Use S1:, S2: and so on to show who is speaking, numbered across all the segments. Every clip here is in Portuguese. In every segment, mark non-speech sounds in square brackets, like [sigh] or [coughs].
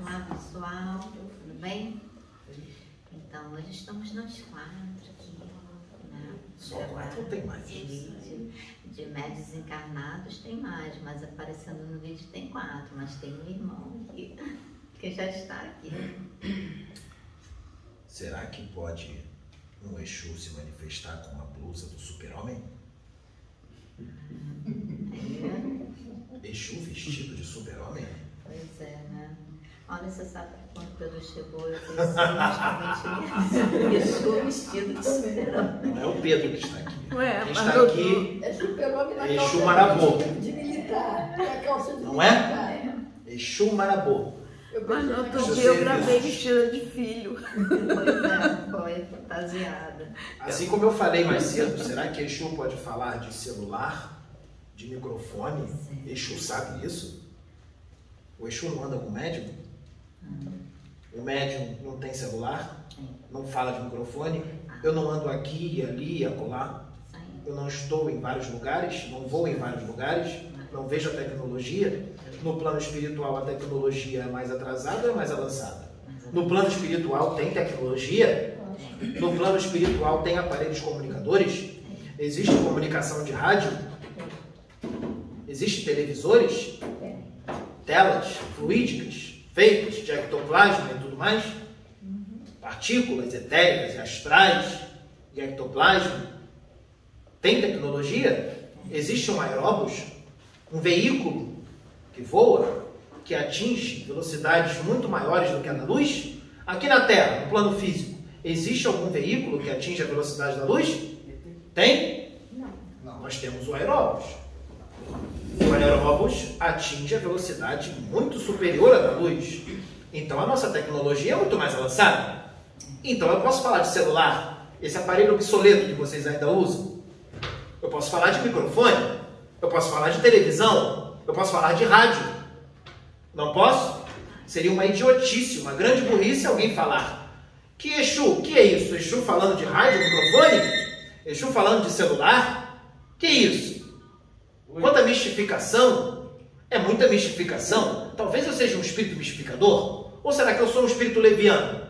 S1: Olá pessoal, tudo bem? Então hoje estamos nós quatro aqui, né?
S2: Só quatro ou tem mais?
S1: De, de médios encarnados tem mais, mas aparecendo no vídeo tem quatro, mas tem um irmão aqui [laughs] que já está aqui.
S2: Será que pode um Exu se manifestar com uma blusa do super-homem? [laughs]
S1: É,
S2: Exu vestido de super-homem?
S1: pois é, né? Olha, você sabe que quando Pedro chegou, eu pensei justamente [laughs] Exu vestido de super-homem.
S2: Não é o Pedro que está aqui.
S3: Ué,
S2: Quem
S3: mas
S2: está
S3: eu-
S2: aqui,
S4: É super-homem na
S2: Exu
S4: calça
S2: Marabô.
S4: de, militar. Na calça de
S2: Não é?
S4: militar.
S2: Exu Marabô.
S4: Eu
S3: Mas no outro dia eu gravei vestida de filho.
S1: Pois é, foi fantasiada.
S2: Assim como eu falei mais cedo, será que Exu pode falar de celular, de microfone? Exu sabe isso? O Exu não anda com médium? O médium não tem celular? Não fala de microfone? Eu não ando aqui, ali e acolá? Eu não estou em vários lugares, não vou em vários lugares, não vejo a tecnologia. No plano espiritual, a tecnologia é mais atrasada ou é mais avançada? No plano espiritual tem tecnologia? No plano espiritual tem aparelhos comunicadores? Existe comunicação de rádio? Existe televisores? Telas fluídicas feitas de ectoplasma e tudo mais? Partículas etéricas e astrais e ectoplasma? Tem tecnologia? Existe um aeróbus? Um veículo que voa, que atinge velocidades muito maiores do que a da luz? Aqui na Terra, no plano físico, existe algum veículo que atinge a velocidade da luz? Tem? Não. Nós temos o aeróbus. O aeróbus atinge a velocidade muito superior à da luz. Então a nossa tecnologia é muito mais avançada. Então eu posso falar de celular, esse aparelho obsoleto que vocês ainda usam. Eu posso falar de microfone. Eu posso falar de televisão. Eu posso falar de rádio. Não posso? Seria uma idiotice, uma grande burrice alguém falar. Que Exu? Que é isso? Exu falando de rádio, microfone? Exu falando de celular? Que isso? Quanta mistificação? É muita mistificação? Talvez eu seja um espírito mistificador? Ou será que eu sou um espírito leviano?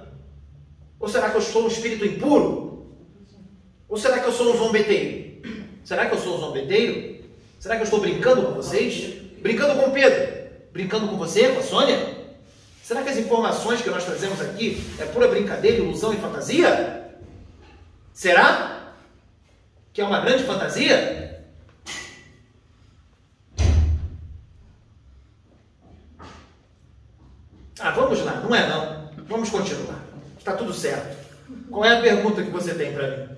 S2: Ou será que eu sou um espírito impuro? Ou será que eu sou um zombeteiro? Será que eu sou um zombeteiro? Será que eu estou brincando com vocês? Brincando com Pedro? Brincando com você, com a Sônia? Será que as informações que nós trazemos aqui é pura brincadeira, ilusão e fantasia? Será? Que é uma grande fantasia? Ah, vamos lá, não é não. Vamos continuar. Está tudo certo. Qual é a pergunta que você tem para mim?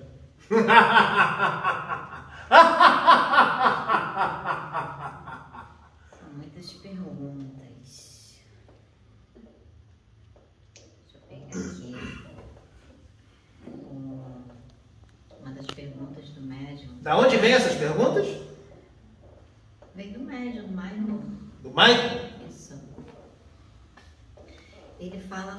S1: São muitas perguntas. Deixa eu pegar aqui. Uma das perguntas do médium.
S2: Da onde vem essas perguntas?
S1: Vem do médium, do Michael.
S2: Do Michael?
S1: Isso.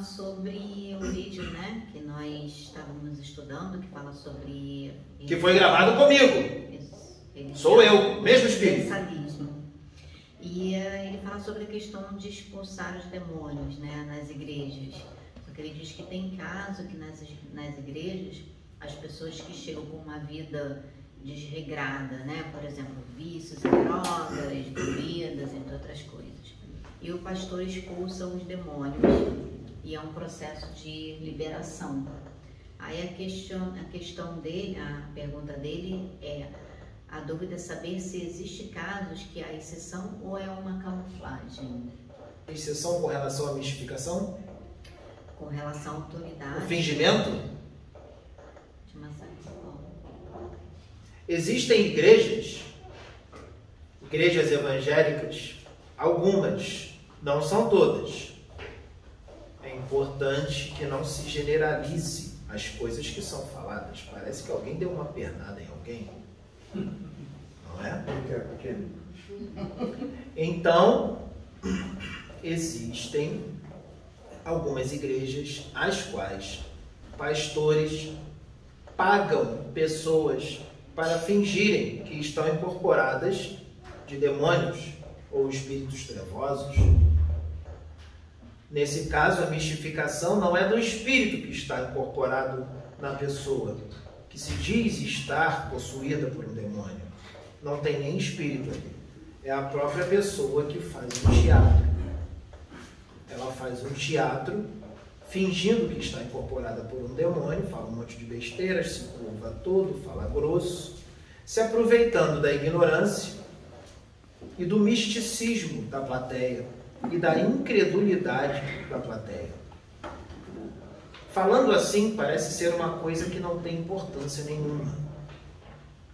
S1: Sobre o vídeo, né? Que nós estávamos estudando, que fala sobre.
S2: Que foi gravado comigo.
S1: Isso. Ele
S2: Sou eu, mesmo espírito.
S1: E eh, ele fala sobre a questão de expulsar os demônios né, nas igrejas. Só que ele diz que tem caso que nas, nas igrejas as pessoas que chegam com uma vida desregrada, né? por exemplo, vícios drogas, bebidas, entre outras coisas. E o pastor expulsa os demônios e é um processo de liberação. Aí a questão, a questão dele, a pergunta dele é a dúvida é saber se existe casos que há exceção ou é uma camuflagem
S2: Exceção com relação à mistificação?
S1: com relação à autoridade.
S2: O fingimento?
S1: De uma certa forma.
S2: Existem igrejas, igrejas evangélicas, algumas, não são todas. Importante que não se generalize as coisas que são faladas. Parece que alguém deu uma pernada em alguém. Não é? Então, existem algumas igrejas às quais pastores pagam pessoas para fingirem que estão incorporadas de demônios ou espíritos trevosos. Nesse caso, a mistificação não é do espírito que está incorporado na pessoa, que se diz estar possuída por um demônio. Não tem nem espírito ali. É a própria pessoa que faz um teatro. Ela faz um teatro fingindo que está incorporada por um demônio, fala um monte de besteiras, se curva todo, fala grosso, se aproveitando da ignorância e do misticismo da plateia e da incredulidade da plateia. Falando assim, parece ser uma coisa que não tem importância nenhuma,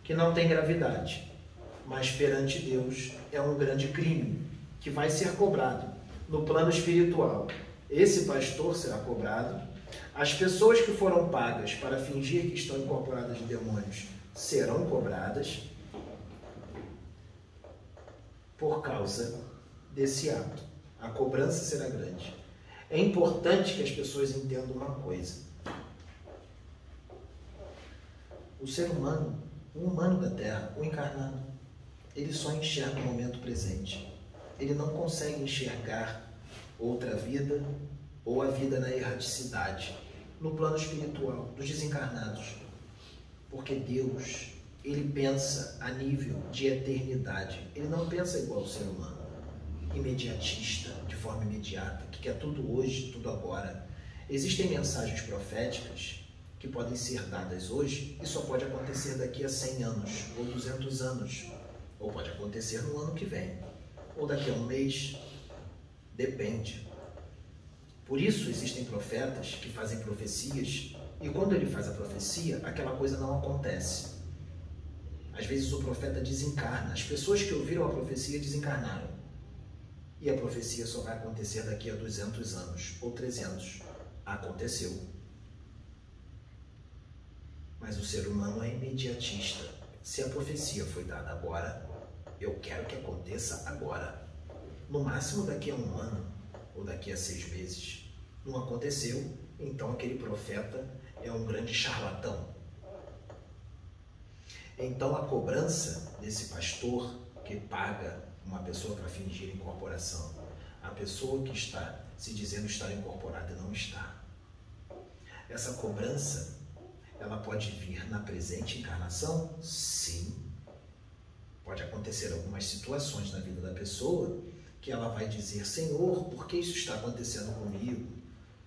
S2: que não tem gravidade, mas perante Deus é um grande crime que vai ser cobrado no plano espiritual. Esse pastor será cobrado, as pessoas que foram pagas para fingir que estão incorporadas de demônios serão cobradas por causa desse ato. A cobrança será grande. É importante que as pessoas entendam uma coisa. O ser humano, o humano da Terra, o encarnado, ele só enxerga o momento presente. Ele não consegue enxergar outra vida ou a vida na erraticidade, no plano espiritual dos desencarnados. Porque Deus, ele pensa a nível de eternidade. Ele não pensa igual ao ser humano, imediatista, de forma imediata, que quer tudo hoje, tudo agora. Existem mensagens proféticas que podem ser dadas hoje e só pode acontecer daqui a 100 anos ou 200 anos, ou pode acontecer no ano que vem, ou daqui a um mês, depende. Por isso existem profetas que fazem profecias e quando ele faz a profecia, aquela coisa não acontece. Às vezes o profeta desencarna. As pessoas que ouviram a profecia desencarnaram. E a profecia só vai acontecer daqui a 200 anos ou 300. Aconteceu. Mas o ser humano é imediatista. Se a profecia foi dada agora, eu quero que aconteça agora. No máximo daqui a um ano ou daqui a seis meses. Não aconteceu, então aquele profeta é um grande charlatão. Então a cobrança desse pastor que paga uma pessoa para fingir incorporação, a pessoa que está se dizendo estar incorporada não está. Essa cobrança, ela pode vir na presente encarnação? Sim. Pode acontecer algumas situações na vida da pessoa que ela vai dizer: Senhor, por que isso está acontecendo comigo?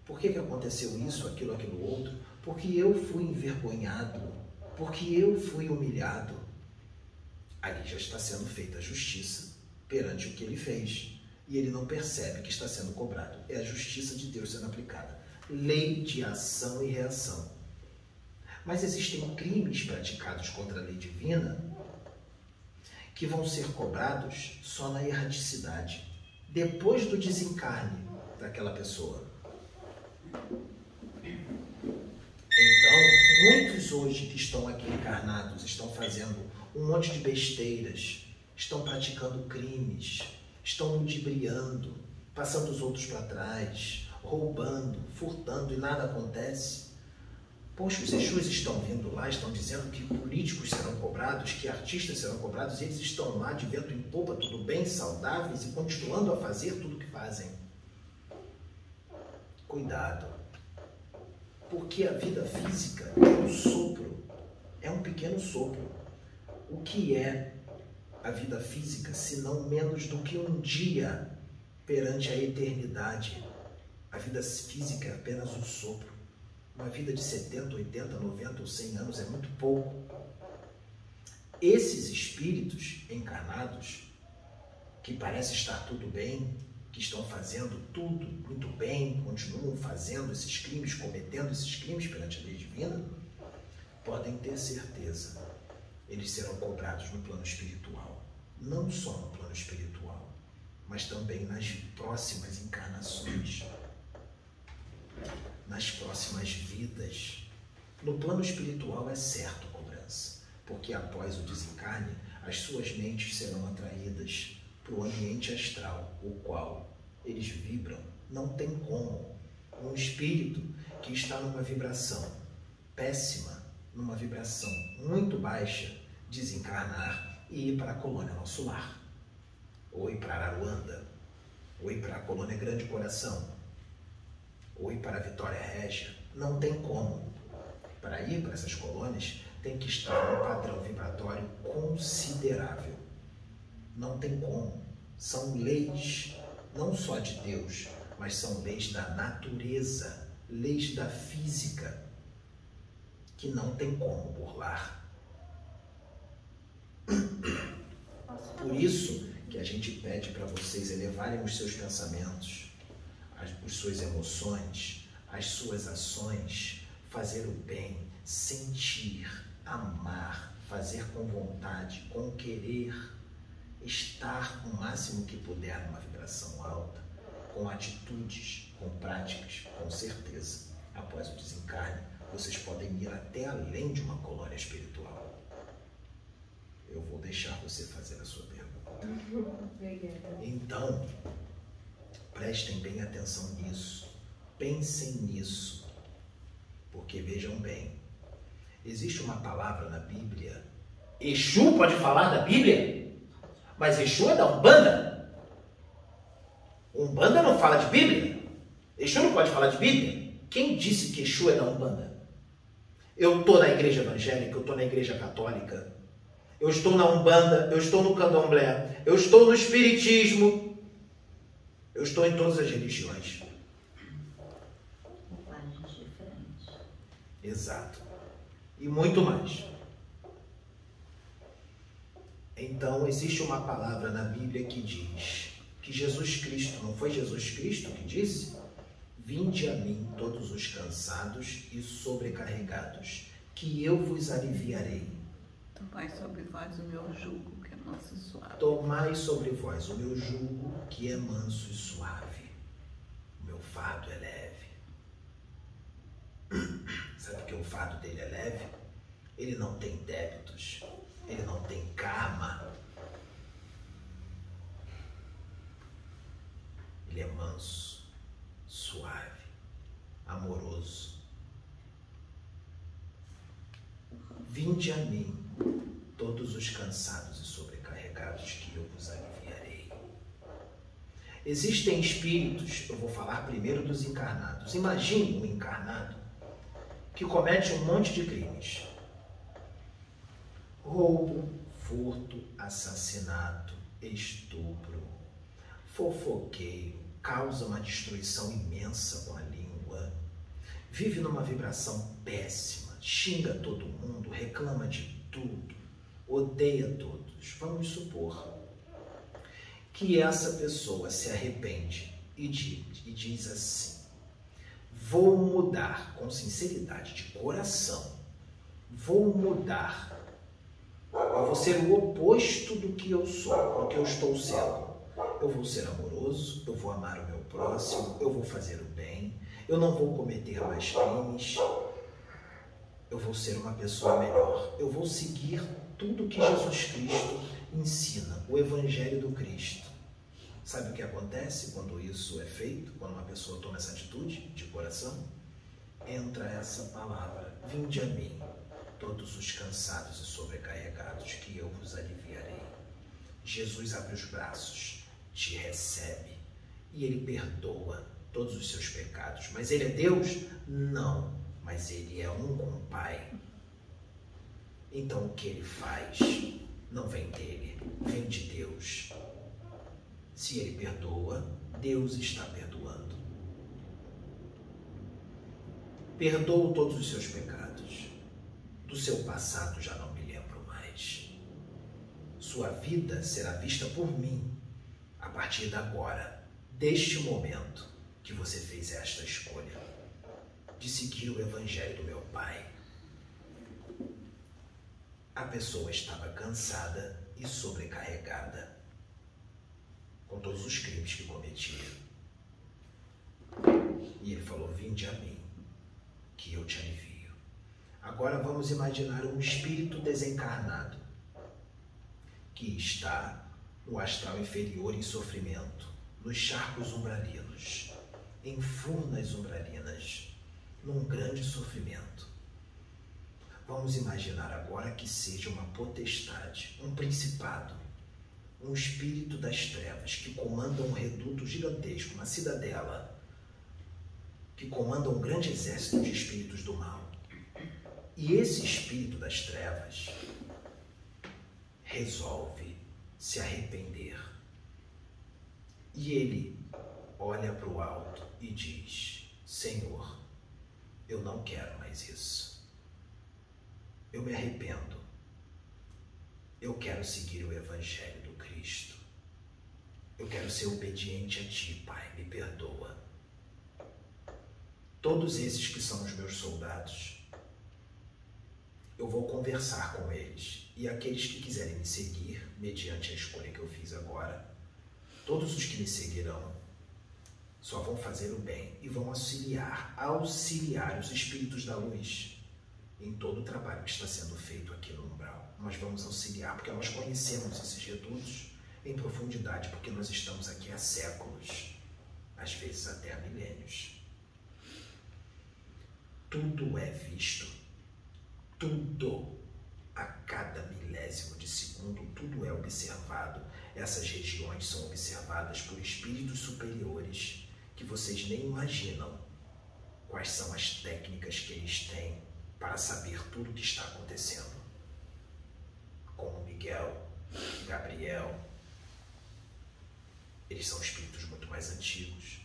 S2: Por que, que aconteceu isso, aquilo, aquilo outro? Porque eu fui envergonhado, porque eu fui humilhado. Ali já está sendo feita a justiça perante o que ele fez. E ele não percebe que está sendo cobrado. É a justiça de Deus sendo aplicada. Lei de ação e reação. Mas existem crimes praticados contra a lei divina que vão ser cobrados só na erraticidade, depois do desencarne daquela pessoa. Então, muitos hoje que estão aqui encarnados estão fazendo um monte de besteiras, estão praticando crimes, estão ludibriando, passando os outros para trás, roubando, furtando e nada acontece. Poxa, os Exus estão vindo lá, estão dizendo que políticos serão cobrados, que artistas serão cobrados, eles estão lá de vento em popa, tudo bem, saudáveis e continuando a fazer tudo o que fazem. Cuidado, porque a vida física é um sopro, é um pequeno sopro. O que é a vida física se não menos do que um dia perante a eternidade? A vida física é apenas um sopro. Uma vida de 70, 80, 90 ou 100 anos é muito pouco. Esses espíritos encarnados, que parece estar tudo bem, que estão fazendo tudo muito bem, continuam fazendo esses crimes, cometendo esses crimes perante a lei divina, podem ter certeza, eles serão cobrados no plano espiritual. Não só no plano espiritual, mas também nas próximas encarnações nas próximas vidas. No plano espiritual é certo cobrança, porque após o desencarne, as suas mentes serão atraídas para o ambiente astral, o qual eles vibram. Não tem como um espírito que está numa vibração péssima, numa vibração muito baixa, desencarnar e ir para a colônia Nosso Lar, ou ir para Aruanda, ou ir para a colônia Grande Coração, ou ir para Vitória Régia. Não tem como. Para ir para essas colônias, tem que estar num padrão vibratório considerável. Não tem como. São leis, não só de Deus, mas são leis da natureza, leis da física, que não tem como burlar. Por isso que a gente pede para vocês elevarem os seus pensamentos, as, as suas emoções, as suas ações, fazer o bem, sentir, amar, fazer com vontade, com querer, estar o máximo que puder numa vibração alta, com atitudes, com práticas, com certeza. Após o desencarne, vocês podem ir até além de uma colônia espiritual. Eu vou deixar você fazer a sua pergunta. [laughs] Então, prestem bem atenção nisso. Pensem nisso. Porque vejam bem, existe uma palavra na Bíblia. Exu pode falar da Bíblia? Mas Exu é da Umbanda. Umbanda não fala de Bíblia. Exu não pode falar de Bíblia. Quem disse que Exu é da Umbanda? Eu estou na igreja evangélica, eu estou na igreja católica, eu estou na Umbanda, eu estou no Candomblé, eu estou no Espiritismo, eu estou em todas as religiões. Exato. E muito mais. Então, existe uma palavra na Bíblia que diz que Jesus Cristo, não foi Jesus Cristo que disse? Vinde a mim todos os cansados e sobrecarregados, que eu vos aliviarei.
S3: Tomai sobre vós o meu jugo, que é manso e suave.
S2: Tomai sobre vós o meu jugo, que é manso e suave. O meu fardo é leve. [clears throat] Sabe que o fardo dele é leve? Ele não tem débitos, ele não tem karma. Ele é manso suave, amoroso. Vinde a mim, todos os cansados e sobrecarregados, que eu vos aliviarei. Existem espíritos, eu vou falar primeiro dos encarnados. Imagine um encarnado que comete um monte de crimes: roubo, furto, assassinato, estupro, fofoqueiro, causa uma destruição imensa com a língua, vive numa vibração péssima, xinga todo mundo, reclama de tudo, odeia todos. Vamos supor que essa pessoa se arrepende e diz, e diz assim: vou mudar com sinceridade de coração, vou mudar. Eu vou ser o oposto do que eu sou, do que eu estou sendo eu vou ser amoroso, eu vou amar o meu próximo, eu vou fazer o bem, eu não vou cometer mais crimes, eu vou ser uma pessoa melhor, eu vou seguir tudo que Jesus Cristo ensina, o Evangelho do Cristo. Sabe o que acontece quando isso é feito, quando uma pessoa toma essa atitude de coração? Entra essa palavra: Vinde a mim, todos os cansados e sobrecarregados, que eu vos aliviarei. Jesus abre os braços te recebe e ele perdoa todos os seus pecados. Mas ele é Deus? Não, mas ele é um com o Pai. Então o que ele faz não vem dele, vem de Deus. Se ele perdoa, Deus está perdoando. Perdoo todos os seus pecados. Do seu passado já não me lembro mais. Sua vida será vista por mim a partir de agora, deste momento que você fez esta escolha de seguir o Evangelho do meu Pai. A pessoa estava cansada e sobrecarregada com todos os crimes que cometia. E ele falou: Vinde a mim, que eu te alivio. Agora vamos imaginar um espírito desencarnado que está no astral inferior em sofrimento, nos charcos umbralinos, em furnas umbralinas, num grande sofrimento. Vamos imaginar agora que seja uma potestade, um principado, um espírito das trevas que comanda um reduto gigantesco, uma cidadela, que comanda um grande exército de espíritos do mal. E esse espírito das trevas resolve se arrepender. E ele olha para o alto e diz: Senhor, eu não quero mais isso. Eu me arrependo. Eu quero seguir o Evangelho do Cristo. Eu quero ser obediente a Ti, Pai, me perdoa. Todos esses que são os meus soldados, eu vou conversar com eles. E aqueles que quiserem me seguir, mediante a escolha que eu fiz agora, todos os que me seguirão só vão fazer o bem e vão auxiliar, auxiliar os espíritos da luz em todo o trabalho que está sendo feito aqui no umbral. Nós vamos auxiliar porque nós conhecemos esses redutos em profundidade, porque nós estamos aqui há séculos, às vezes até há milênios. Tudo é visto, tudo a cada milésimo de segundo, tudo é observado. Essas regiões são observadas por espíritos superiores que vocês nem imaginam quais são as técnicas que eles têm para saber tudo o que está acontecendo. Como Miguel, Gabriel, eles são espíritos muito mais antigos.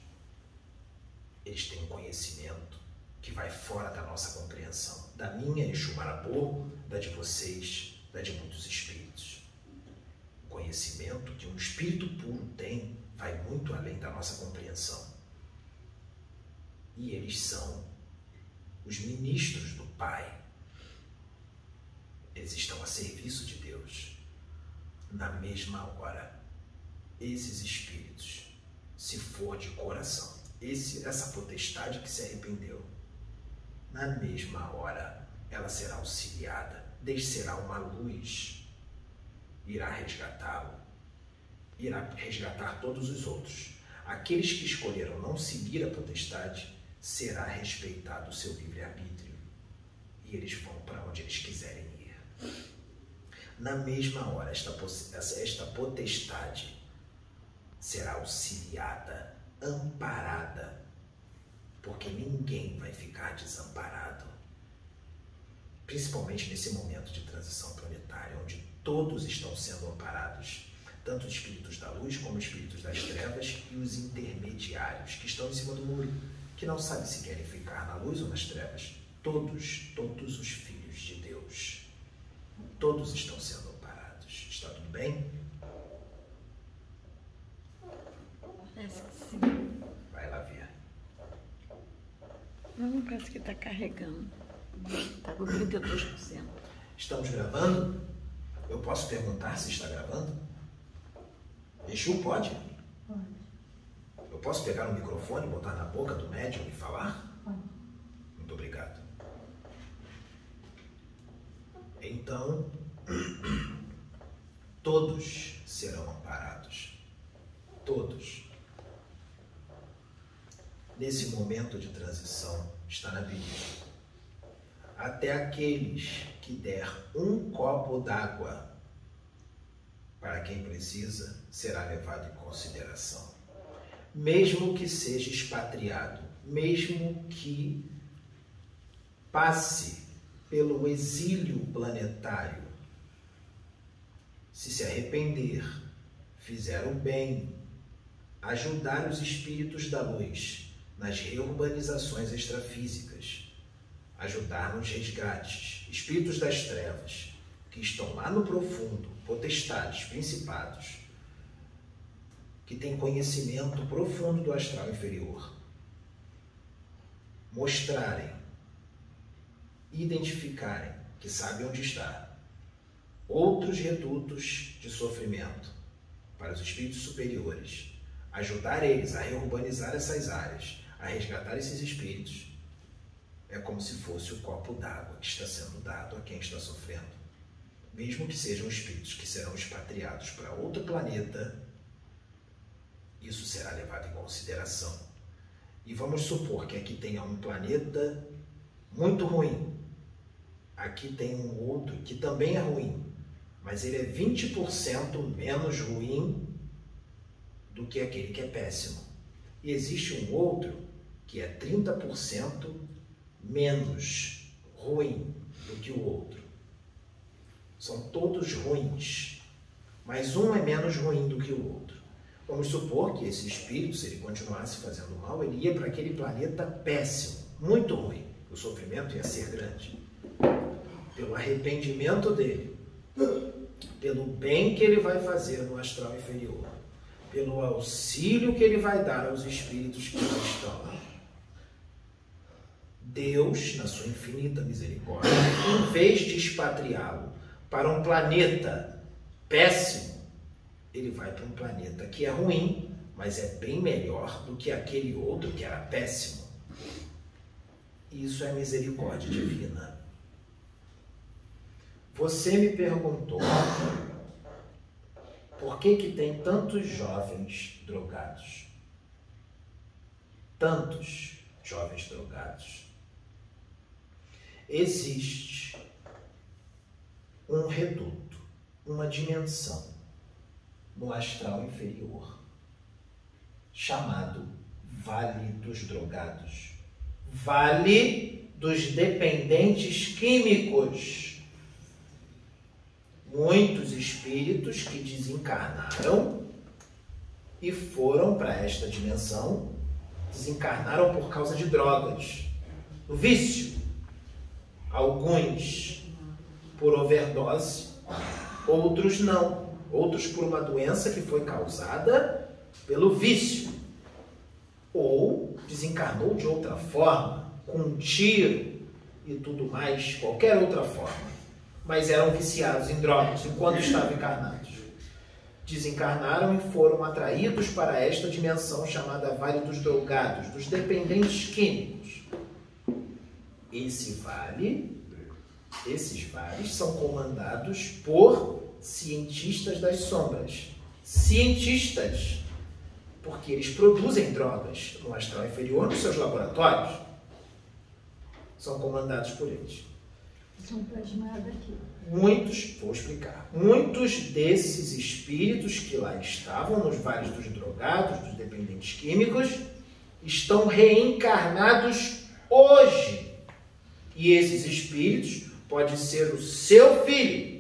S2: Eles têm um conhecimento que vai fora da nossa compreensão. Da minha, Exu Marabô, da de vocês, da de muitos espíritos. O conhecimento que um espírito puro tem vai muito além da nossa compreensão e eles são os ministros do Pai. Eles estão a serviço de Deus. Na mesma hora, esses espíritos, se for de coração, esse, essa potestade que se arrependeu, na mesma hora ela será auxiliada, descerá uma luz, irá resgatá-lo, irá resgatar todos os outros. Aqueles que escolheram não seguir a potestade será respeitado o seu livre-arbítrio e eles vão para onde eles quiserem ir. Na mesma hora, esta, esta potestade será auxiliada, amparada, porque ninguém vai ficar desamparado. Principalmente nesse momento de transição planetária, onde todos estão sendo amparados, tanto os espíritos da luz como os espíritos das trevas e os intermediários que estão em cima do muro que não sabe se querem ficar na luz ou nas trevas. Todos, todos os filhos de Deus, todos estão sendo amparados. Está tudo bem?
S3: Parece que sim.
S2: Vai lá ver.
S3: Não, parece que está carregando. Está com 32%.
S2: Estamos gravando? Eu posso perguntar se está gravando? Exu pode? Posso pegar o microfone, botar na boca do médium e falar? Muito obrigado. Então, [clears throat] todos serão amparados. Todos. Nesse momento de transição, está na Bíblia. Até aqueles que der um copo d'água para quem precisa será levado em consideração mesmo que seja expatriado, mesmo que passe pelo exílio planetário, se se arrepender, fizer o bem, ajudar os espíritos da luz nas reurbanizações extrafísicas, ajudar nos resgates, espíritos das trevas que estão lá no profundo, potestades, principados, que tem conhecimento profundo do astral inferior mostrarem, identificarem que sabem onde está outros redutos de sofrimento para os espíritos superiores, ajudar eles a reurbanizar essas áreas, a resgatar esses espíritos, é como se fosse o copo d'água que está sendo dado a quem está sofrendo. Mesmo que sejam espíritos que serão expatriados para outro planeta isso será levado em consideração. E vamos supor que aqui tenha um planeta muito ruim. Aqui tem um outro que também é ruim, mas ele é 20% menos ruim do que aquele que é péssimo. E existe um outro que é 30% menos ruim do que o outro. São todos ruins, mas um é menos ruim do que o outro. Vamos supor que esse espírito, se ele continuasse fazendo mal, ele ia para aquele planeta péssimo, muito ruim. O sofrimento ia ser grande. Pelo arrependimento dele, pelo bem que ele vai fazer no astral inferior, pelo auxílio que ele vai dar aos espíritos que lá estão. Deus, na sua infinita misericórdia, em vez de expatriá-lo para um planeta péssimo, ele vai para um planeta que é ruim, mas é bem melhor do que aquele outro que era péssimo. Isso é misericórdia divina. Você me perguntou por que, que tem tantos jovens drogados? Tantos jovens drogados. Existe um reduto, uma dimensão no astral inferior, chamado Vale dos Drogados, Vale dos Dependentes Químicos. Muitos espíritos que desencarnaram e foram para esta dimensão, desencarnaram por causa de drogas, o vício. Alguns por overdose, outros não outros por uma doença que foi causada pelo vício, ou desencarnou de outra forma, com um tiro e tudo mais, qualquer outra forma, mas eram viciados em drogas enquanto estavam encarnados. Desencarnaram e foram atraídos para esta dimensão chamada Vale dos Drogados, dos dependentes químicos. Esse vale, esses vales são comandados por cientistas das sombras. Cientistas, porque eles produzem drogas no astral inferior nos seus laboratórios. São comandados por eles.
S4: São plasmados aqui.
S2: Muitos, vou explicar, muitos desses espíritos que lá estavam nos vales dos drogados, dos dependentes químicos, estão reencarnados hoje. E esses espíritos pode ser o seu filho,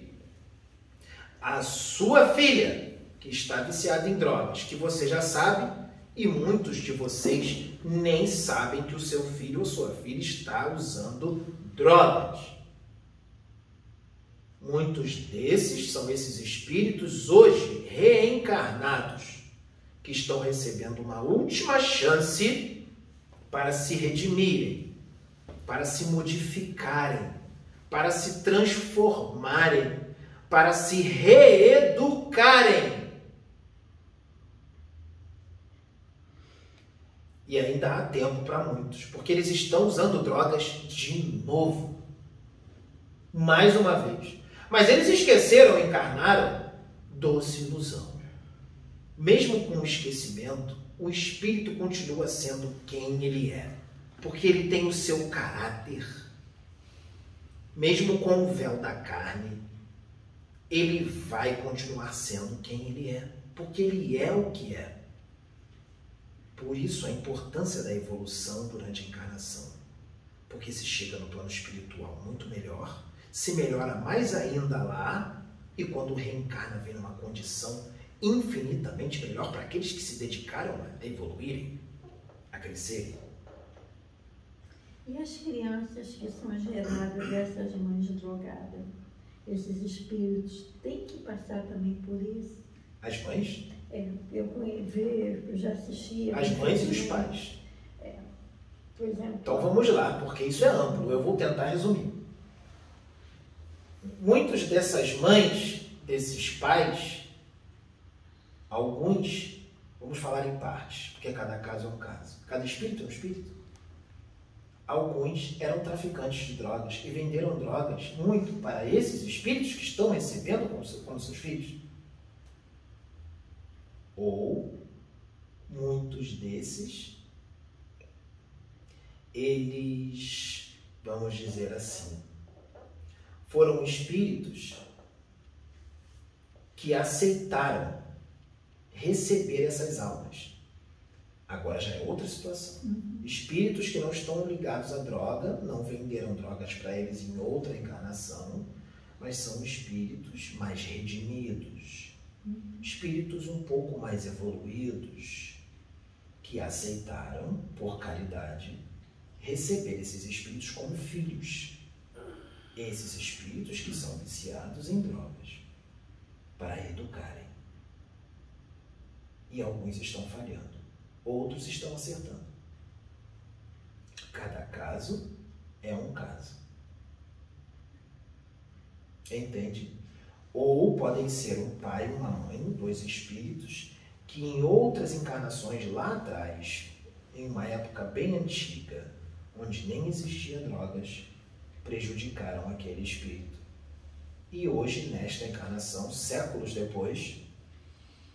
S2: a sua filha, que está viciada em drogas, que você já sabe, e muitos de vocês nem sabem que o seu filho ou sua filha está usando drogas. Muitos desses são esses espíritos hoje reencarnados, que estão recebendo uma última chance para se redimirem, para se modificarem, para se transformarem para se reeducarem. E ainda há tempo para muitos, porque eles estão usando drogas de novo. Mais uma vez. Mas eles esqueceram, encarnaram doce ilusão. Mesmo com o esquecimento, o espírito continua sendo quem ele é, porque ele tem o seu caráter. Mesmo com o véu da carne, ele vai continuar sendo quem ele é, porque ele é o que é. Por isso a importância da evolução durante a encarnação. Porque se chega no plano espiritual muito melhor, se melhora mais ainda lá, e quando reencarna vem numa condição infinitamente melhor para aqueles que se dedicaram a evoluírem, a crescerem.
S4: E as crianças que são geradas dessas mães drogadas? Esses espíritos têm que passar também por isso.
S2: As mães?
S4: É, eu vejo, eu já assisti.
S2: As mães e os pais.
S4: É, por exemplo.
S2: Então vamos lá, porque isso é amplo, eu vou tentar resumir. Muitas dessas mães, desses pais, alguns, vamos falar em partes, porque cada caso é um caso. Cada espírito é um espírito alguns eram traficantes de drogas e venderam drogas muito para esses espíritos que estão recebendo como, como seus filhos. Ou muitos desses, eles, vamos dizer assim, foram espíritos que aceitaram receber essas almas. Agora já é outra situação. Espíritos que não estão ligados à droga, não venderam drogas para eles em outra encarnação, mas são espíritos mais redimidos, espíritos um pouco mais evoluídos, que aceitaram, por caridade, receber esses espíritos como filhos. Esses espíritos que são viciados em drogas, para educarem. E alguns estão falhando, outros estão acertando. Cada caso é um caso. Entende? Ou podem ser um pai uma mãe, dois espíritos, que em outras encarnações lá atrás, em uma época bem antiga, onde nem existia drogas, prejudicaram aquele espírito. E hoje, nesta encarnação, séculos depois,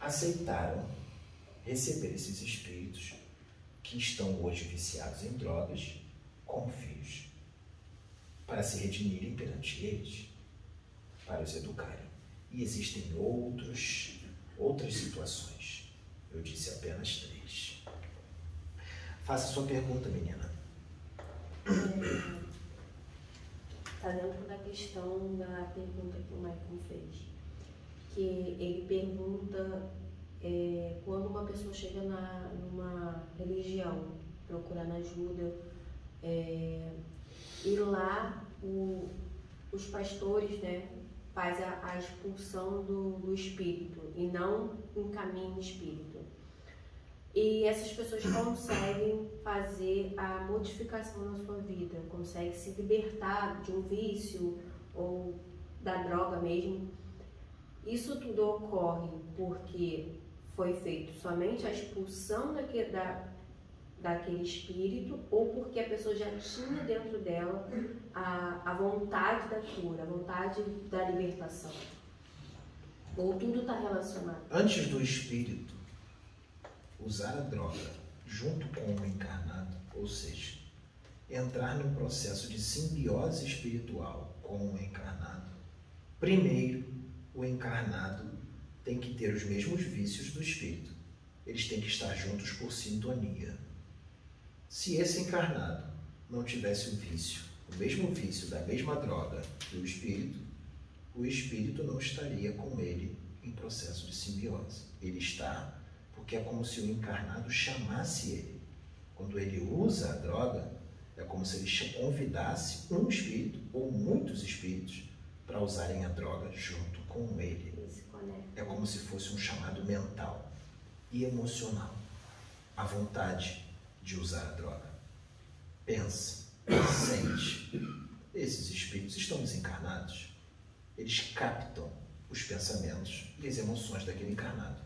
S2: aceitaram receber esses espíritos que estão hoje viciados em drogas como filhos, para se redimirem perante eles, para os educarem. E existem outros, outras situações. Eu disse apenas três. Faça sua pergunta, menina.
S5: Está [coughs] dentro da questão da pergunta que o Michael fez. Que ele pergunta é, quando uma pessoa chega na, numa religião procurando ajuda, é, e lá o, os pastores né, faz a, a expulsão do, do espírito e não encaminha espírito. E essas pessoas conseguem fazer a modificação na sua vida, conseguem se libertar de um vício ou da droga mesmo. Isso tudo ocorre porque foi feito somente a expulsão daquele, da, daquele espírito ou porque a pessoa já tinha dentro dela a, a vontade da cura, a vontade da libertação. Ou tudo está relacionado.
S2: Antes do espírito usar a droga junto com o encarnado, ou seja, entrar num processo de simbiose espiritual com o encarnado, primeiro o encarnado tem que ter os mesmos vícios do espírito. Eles têm que estar juntos por sintonia. Se esse encarnado não tivesse o vício, o mesmo vício da mesma droga que o espírito, o espírito não estaria com ele em processo de simbiose. Ele está porque é como se o encarnado chamasse ele. Quando ele usa a droga, é como se ele convidasse um espírito ou muitos espíritos para usarem a droga junto com ele é como se fosse um chamado mental e emocional. A vontade de usar a droga. Pensa, sente. Esses espíritos estão desencarnados. Eles captam os pensamentos e as emoções daquele encarnado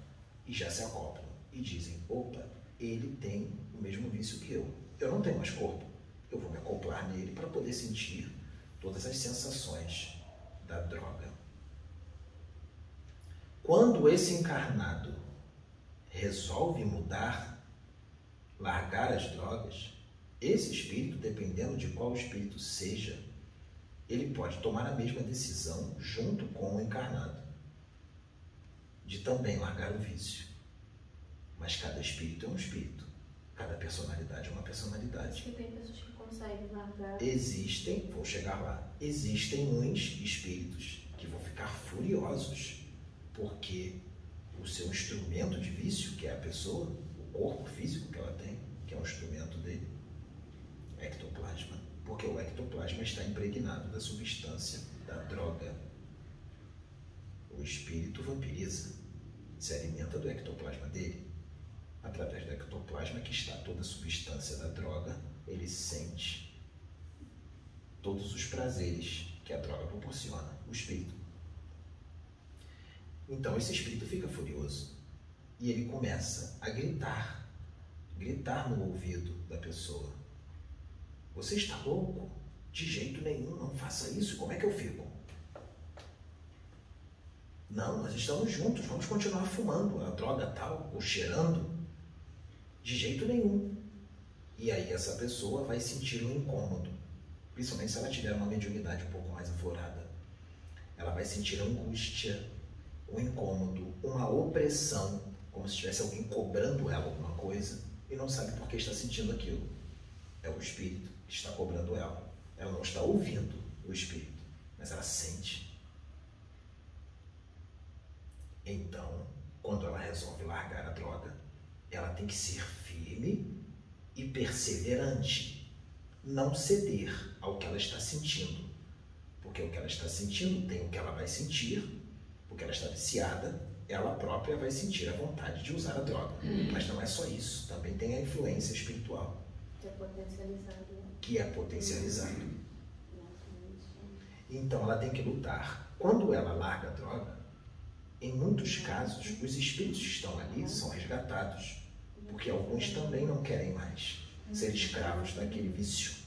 S2: e já se acoplam e dizem: opa, ele tem o mesmo vício que eu. Eu não tenho mais corpo. Eu vou me acoplar nele para poder sentir todas as sensações da droga. Quando esse encarnado resolve mudar, largar as drogas, esse espírito, dependendo de qual espírito seja, ele pode tomar a mesma decisão junto com o encarnado, de também largar o vício. Mas cada espírito é um espírito, cada personalidade é uma personalidade.
S5: que tem pessoas que conseguem largar.
S2: Existem, vou chegar lá, existem uns espíritos que vão ficar furiosos porque o seu instrumento de vício, que é a pessoa, o corpo físico que ela tem, que é o instrumento dele, ectoplasma, porque o ectoplasma está impregnado da substância da droga. O espírito vampiriza, se alimenta do ectoplasma dele. Através do ectoplasma que está toda a substância da droga, ele sente todos os prazeres que a droga proporciona, o espírito. Então esse espírito fica furioso e ele começa a gritar, gritar no ouvido da pessoa: Você está louco? De jeito nenhum, não faça isso. Como é que eu fico? Não, nós estamos juntos, vamos continuar fumando a droga tal, ou cheirando. De jeito nenhum. E aí essa pessoa vai sentir um incômodo, principalmente se ela tiver uma mediunidade um pouco mais aflorada. Ela vai sentir angústia, um incômodo, uma opressão, como se tivesse alguém cobrando ela alguma coisa, e não sabe por que está sentindo aquilo. É o espírito que está cobrando ela. Ela não está ouvindo o espírito, mas ela sente. Então, quando ela resolve largar a droga, ela tem que ser firme e perseverante, não ceder ao que ela está sentindo. Porque o que ela está sentindo tem o que ela vai sentir, porque ela está viciada, ela própria vai sentir a vontade de usar a droga. Mas não é só isso, também tem a influência espiritual.
S5: Que é potencializado.
S2: Que é potencializado. Então ela tem que lutar. Quando ela larga a droga, em muitos casos, os espíritos que estão ali são resgatados, porque alguns também não querem mais ser escravos daquele vício.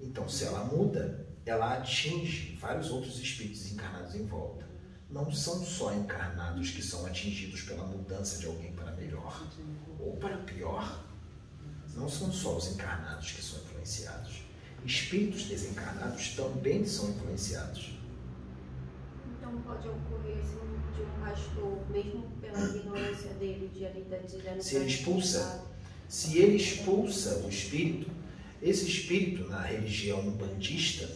S2: Então, se ela muda, ela atinge vários outros espíritos encarnados em volta. Não são só encarnados que são atingidos pela mudança de alguém para melhor ou para pior. Não são só os encarnados que são influenciados. Espíritos desencarnados também são influenciados.
S5: Então pode ocorrer de um pastor, mesmo pela ignorância dele, de estar dizendo
S2: Se ele expulsa, se ele expulsa o espírito, esse espírito na religião bandista,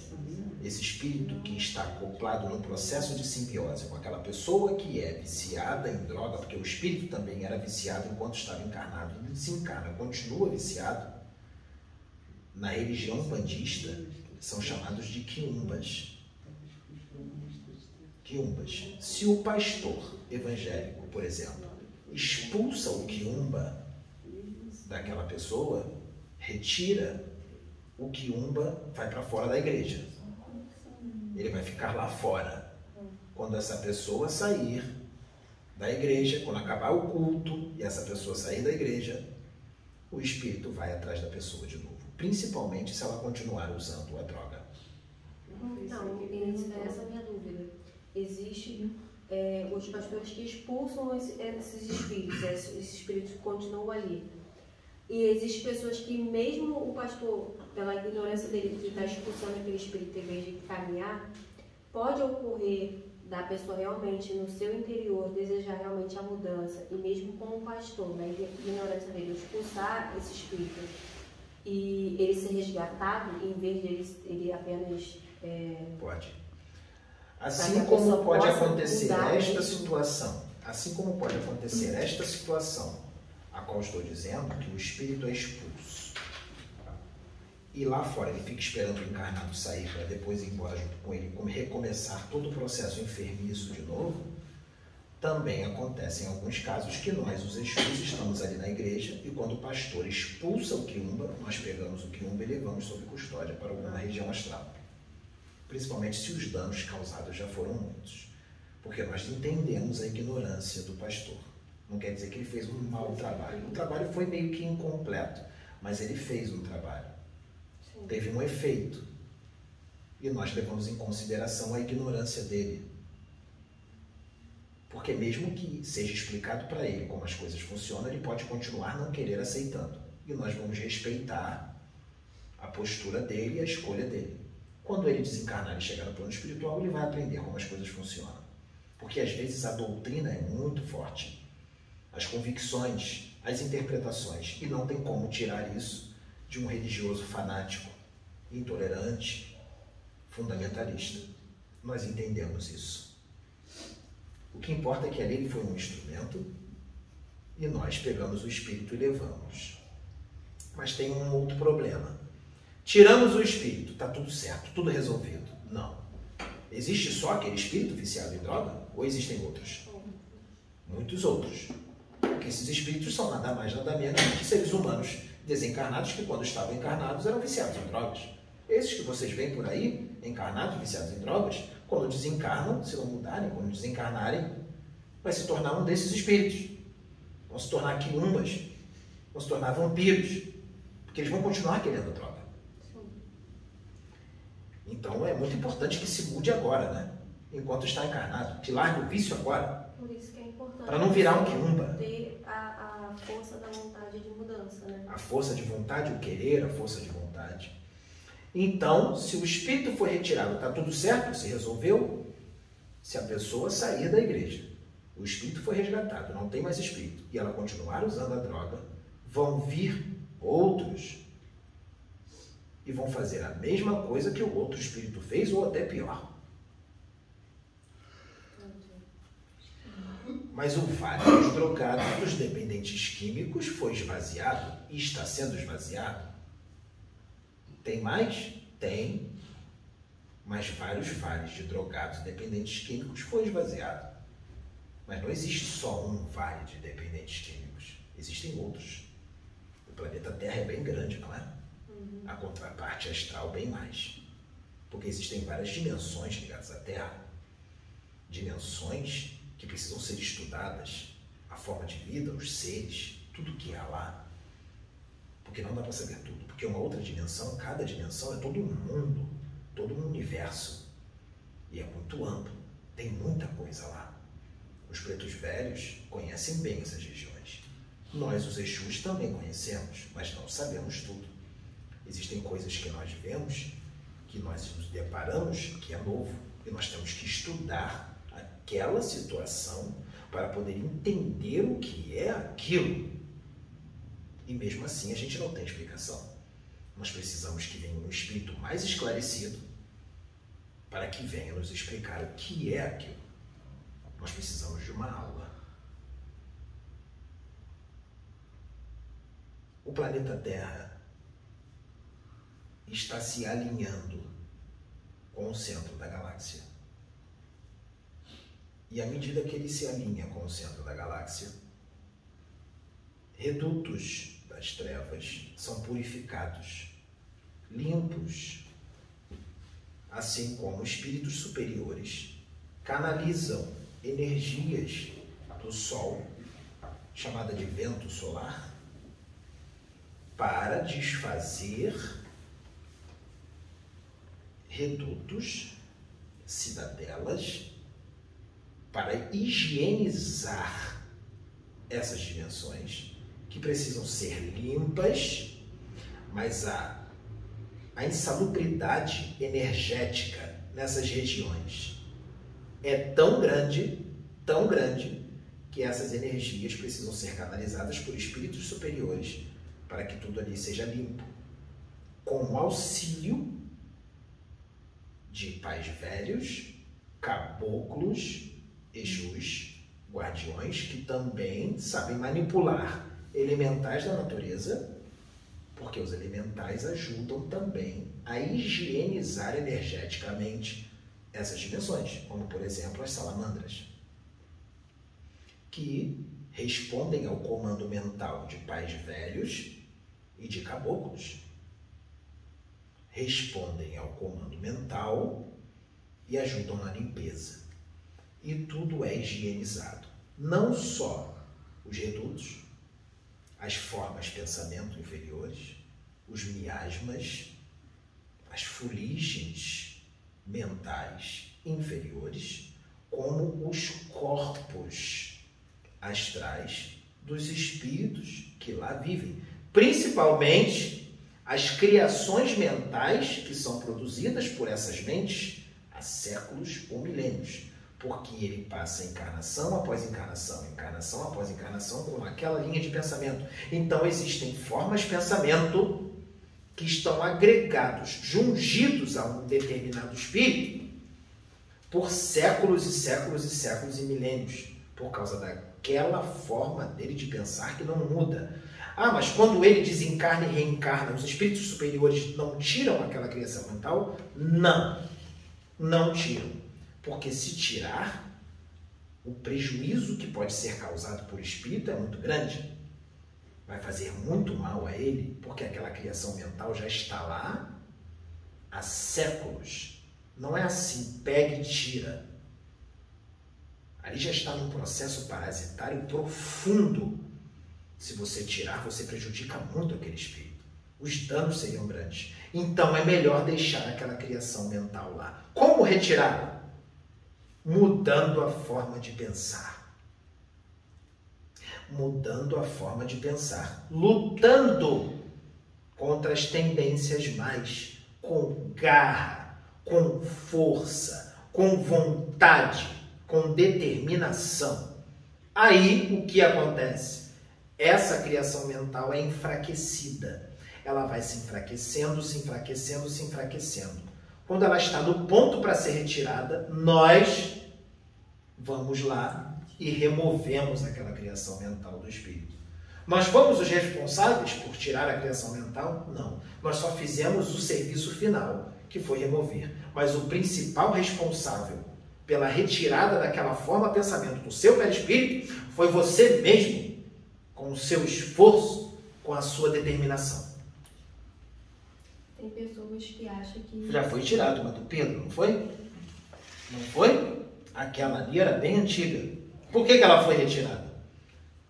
S2: esse espírito que está acoplado no processo de simbiose com aquela pessoa que é viciada em droga, porque o espírito também era viciado enquanto estava encarnado, ele desencarna, continua viciado. Na religião bandista, são chamados de quiumbas. Quiumbas. Se o pastor evangélico, por exemplo, expulsa o quiumba daquela pessoa, retira o quiumba, vai para fora da igreja. Ele vai ficar lá fora. Quando essa pessoa sair da igreja, quando acabar o culto e essa pessoa sair da igreja, o espírito vai atrás da pessoa de novo. Principalmente se ela continuar usando a droga.
S5: Não, essa é a minha dúvida. Existe é, os pastores que expulsam esse, esses espíritos, esses espíritos continuam ali. E existem pessoas que, mesmo o pastor, pela ignorância dele, que está expulsando aquele espírito em vez de caminhar, pode ocorrer da pessoa realmente, no seu interior, desejar realmente a mudança, e mesmo com o pastor, na ignorância dele, expulsar esse espírito e ele ser resgatado, em vez de ele, ele apenas. É,
S2: pode. Assim como pode acontecer esta situação, assim como pode acontecer esta situação a qual estou dizendo que o espírito é expulso. E lá fora ele fica esperando o encarnado sair para depois ir embora junto com ele, recomeçar todo o processo enfermiço de novo. Também acontece em alguns casos que nós, os Exus, estamos ali na igreja e quando o pastor expulsa o quiumba, nós pegamos o quiumba e levamos sob custódia para alguma região astral. Principalmente se os danos causados já foram muitos. Porque nós entendemos a ignorância do pastor. Não quer dizer que ele fez um mau trabalho. O trabalho foi meio que incompleto, mas ele fez um trabalho. Sim. Teve um efeito. E nós levamos em consideração a ignorância dele. Porque mesmo que seja explicado para ele como as coisas funcionam, ele pode continuar não querer aceitando. E nós vamos respeitar a postura dele e a escolha dele. Quando ele desencarnar e chegar no plano espiritual, ele vai aprender como as coisas funcionam. Porque às vezes a doutrina é muito forte as convicções, as interpretações. E não tem como tirar isso de um religioso fanático, intolerante, fundamentalista. Nós entendemos isso. O que importa é que ali ele foi um instrumento e nós pegamos o espírito e levamos. Mas tem um outro problema. Tiramos o espírito, está tudo certo, tudo resolvido. Não. Existe só aquele espírito viciado em droga ou existem outros? Muitos outros. Porque esses espíritos são nada mais, nada menos que seres humanos desencarnados que, quando estavam encarnados, eram viciados em drogas. Esses que vocês veem por aí, encarnados, viciados em drogas, quando desencarnam, se não mudarem, quando desencarnarem, vai se tornar um desses espíritos. Vão se tornar quilumbas, vão se tornar vampiros, porque eles vão continuar querendo droga. Então é muito importante que se mude agora, né? Enquanto está encarnado. Que largue o vício agora.
S5: Por isso que.
S2: Para não virar um quiumba.
S5: Ter a, a força da vontade de mudança, né?
S2: A força de vontade, o querer, a força de vontade. Então, se o espírito foi retirado, está tudo certo, se resolveu, se a pessoa sair da igreja. o espírito foi resgatado, não tem mais espírito, e ela continuar usando a droga, vão vir outros e vão fazer a mesma coisa que o outro espírito fez ou até pior. Mas o vale dos drogados, dos dependentes químicos, foi esvaziado e está sendo esvaziado. Tem mais? Tem. Mas vários vales de drogados e dependentes químicos foi esvaziado. Mas não existe só um vale de dependentes químicos. Existem outros. O planeta Terra é bem grande, não é? Uhum. A contraparte astral bem mais. Porque existem várias dimensões ligadas à Terra. Dimensões que precisam ser estudadas, a forma de vida, os seres, tudo que há lá. Porque não dá para saber tudo. Porque uma outra dimensão, cada dimensão é todo um mundo, todo um universo. E é muito amplo. Tem muita coisa lá. Os pretos velhos conhecem bem essas regiões. Nós, os Exus, também conhecemos, mas não sabemos tudo. Existem coisas que nós vemos, que nós nos deparamos, que é novo, e nós temos que estudar aquela situação para poder entender o que é aquilo. E mesmo assim a gente não tem explicação. Nós precisamos que venha um espírito mais esclarecido para que venha nos explicar o que é aquilo. Nós precisamos de uma aula. O planeta Terra está se alinhando com o centro da galáxia. E à medida que ele se alinha com o centro da galáxia, redutos das trevas são purificados, limpos, assim como espíritos superiores canalizam energias do Sol, chamada de vento solar, para desfazer redutos, cidadelas para higienizar essas dimensões que precisam ser limpas, mas a, a insalubridade energética nessas regiões é tão grande, tão grande, que essas energias precisam ser canalizadas por espíritos superiores para que tudo ali seja limpo, com o auxílio de pais velhos, caboclos Exus, guardiões, que também sabem manipular elementais da natureza, porque os elementais ajudam também a higienizar energeticamente essas dimensões, como por exemplo as salamandras, que respondem ao comando mental de pais velhos e de caboclos. Respondem ao comando mental e ajudam na limpeza e tudo é higienizado. Não só os redutos, as formas pensamento inferiores, os miasmas, as fuligens mentais inferiores, como os corpos astrais dos espíritos que lá vivem, principalmente as criações mentais que são produzidas por essas mentes há séculos ou milênios porque ele passa encarnação após encarnação, encarnação após encarnação com aquela linha de pensamento. Então existem formas de pensamento que estão agregados, jungidos a um determinado espírito por séculos e séculos e séculos e milênios, por causa daquela forma dele de pensar que não muda. Ah, mas quando ele desencarna e reencarna, os espíritos superiores não tiram aquela criação mental? Não, não tiram porque se tirar, o prejuízo que pode ser causado por espírito é muito grande. Vai fazer muito mal a ele, porque aquela criação mental já está lá há séculos. Não é assim, pega e tira. Ali já está num processo parasitário profundo. Se você tirar, você prejudica muito aquele espírito. Os danos seriam grandes. Então é melhor deixar aquela criação mental lá. Como retirá-la? Mudando a forma de pensar. Mudando a forma de pensar, lutando contra as tendências mais, com garra, com força, com vontade, com determinação. Aí o que acontece? Essa criação mental é enfraquecida. Ela vai se enfraquecendo, se enfraquecendo, se enfraquecendo. Quando ela está no ponto para ser retirada, nós vamos lá e removemos aquela criação mental do espírito. Nós fomos os responsáveis por tirar a criação mental? Não. Nós só fizemos o serviço final, que foi remover. Mas o principal responsável pela retirada daquela forma pensamento do seu perispírito foi você mesmo, com o seu esforço, com a sua determinação.
S5: Tem pessoas que acham que.
S2: Já foi tirado uma do Pedro, não foi? Não foi? Aquela ali era bem antiga. Por que, que ela foi retirada?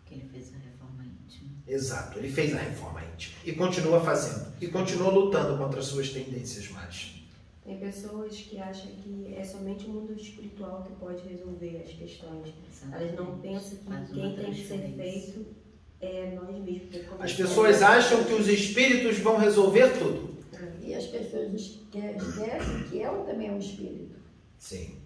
S1: Que ele fez a reforma íntima.
S2: Exato, ele fez a reforma íntima e continua fazendo e continua lutando contra as suas tendências más.
S5: Tem pessoas que acham que é somente o mundo espiritual que pode resolver as questões. Elas não pensam que
S1: uma
S5: quem tem que ser feito é nós mesmos. porque
S2: As pessoas acham que os espíritos vão resolver tudo.
S4: E as pessoas esque- esquecem que ela também é um espírito.
S2: Sim.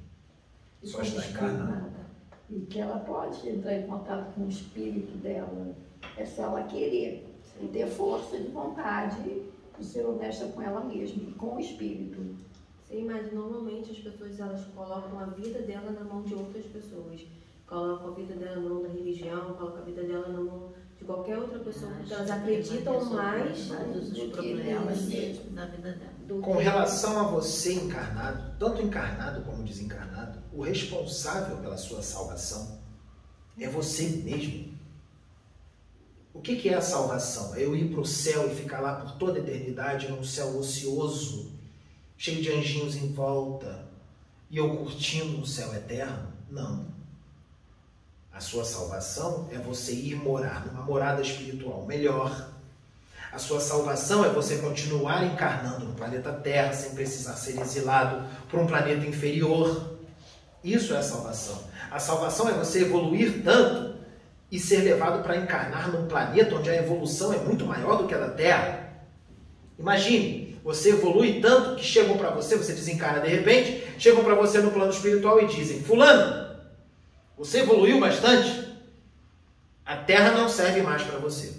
S4: E
S2: Só está encarnada.
S4: E que ela pode entrar em contato com o espírito dela. É só ela querer. E ter força de vontade e ser honesta com ela mesma e com o espírito.
S5: Sim, mas normalmente as pessoas elas colocam a vida dela na mão de outras pessoas. Colocam a vida dela na mão da religião, colocam a vida dela na mão de qualquer outra pessoa, porque elas acreditam mais
S1: todos
S4: do que mesmas.
S1: da vida dela.
S2: Com
S5: que
S2: relação a você encarnado, tanto encarnado como desencarnado, o responsável pela sua salvação é você mesmo. O que que é a salvação? É eu ir para o céu e ficar lá por toda a eternidade num céu ocioso, cheio de anjinhos em volta, e eu curtindo o céu eterno? Não. A sua salvação é você ir morar numa morada espiritual melhor. A sua salvação é você continuar encarnando no planeta Terra sem precisar ser exilado para um planeta inferior. Isso é a salvação. A salvação é você evoluir tanto e ser levado para encarnar num planeta onde a evolução é muito maior do que a da Terra. Imagine, você evolui tanto que chegam para você, você desencarna de repente, chegam para você no plano espiritual e dizem: Fulano, você evoluiu bastante? A Terra não serve mais para você.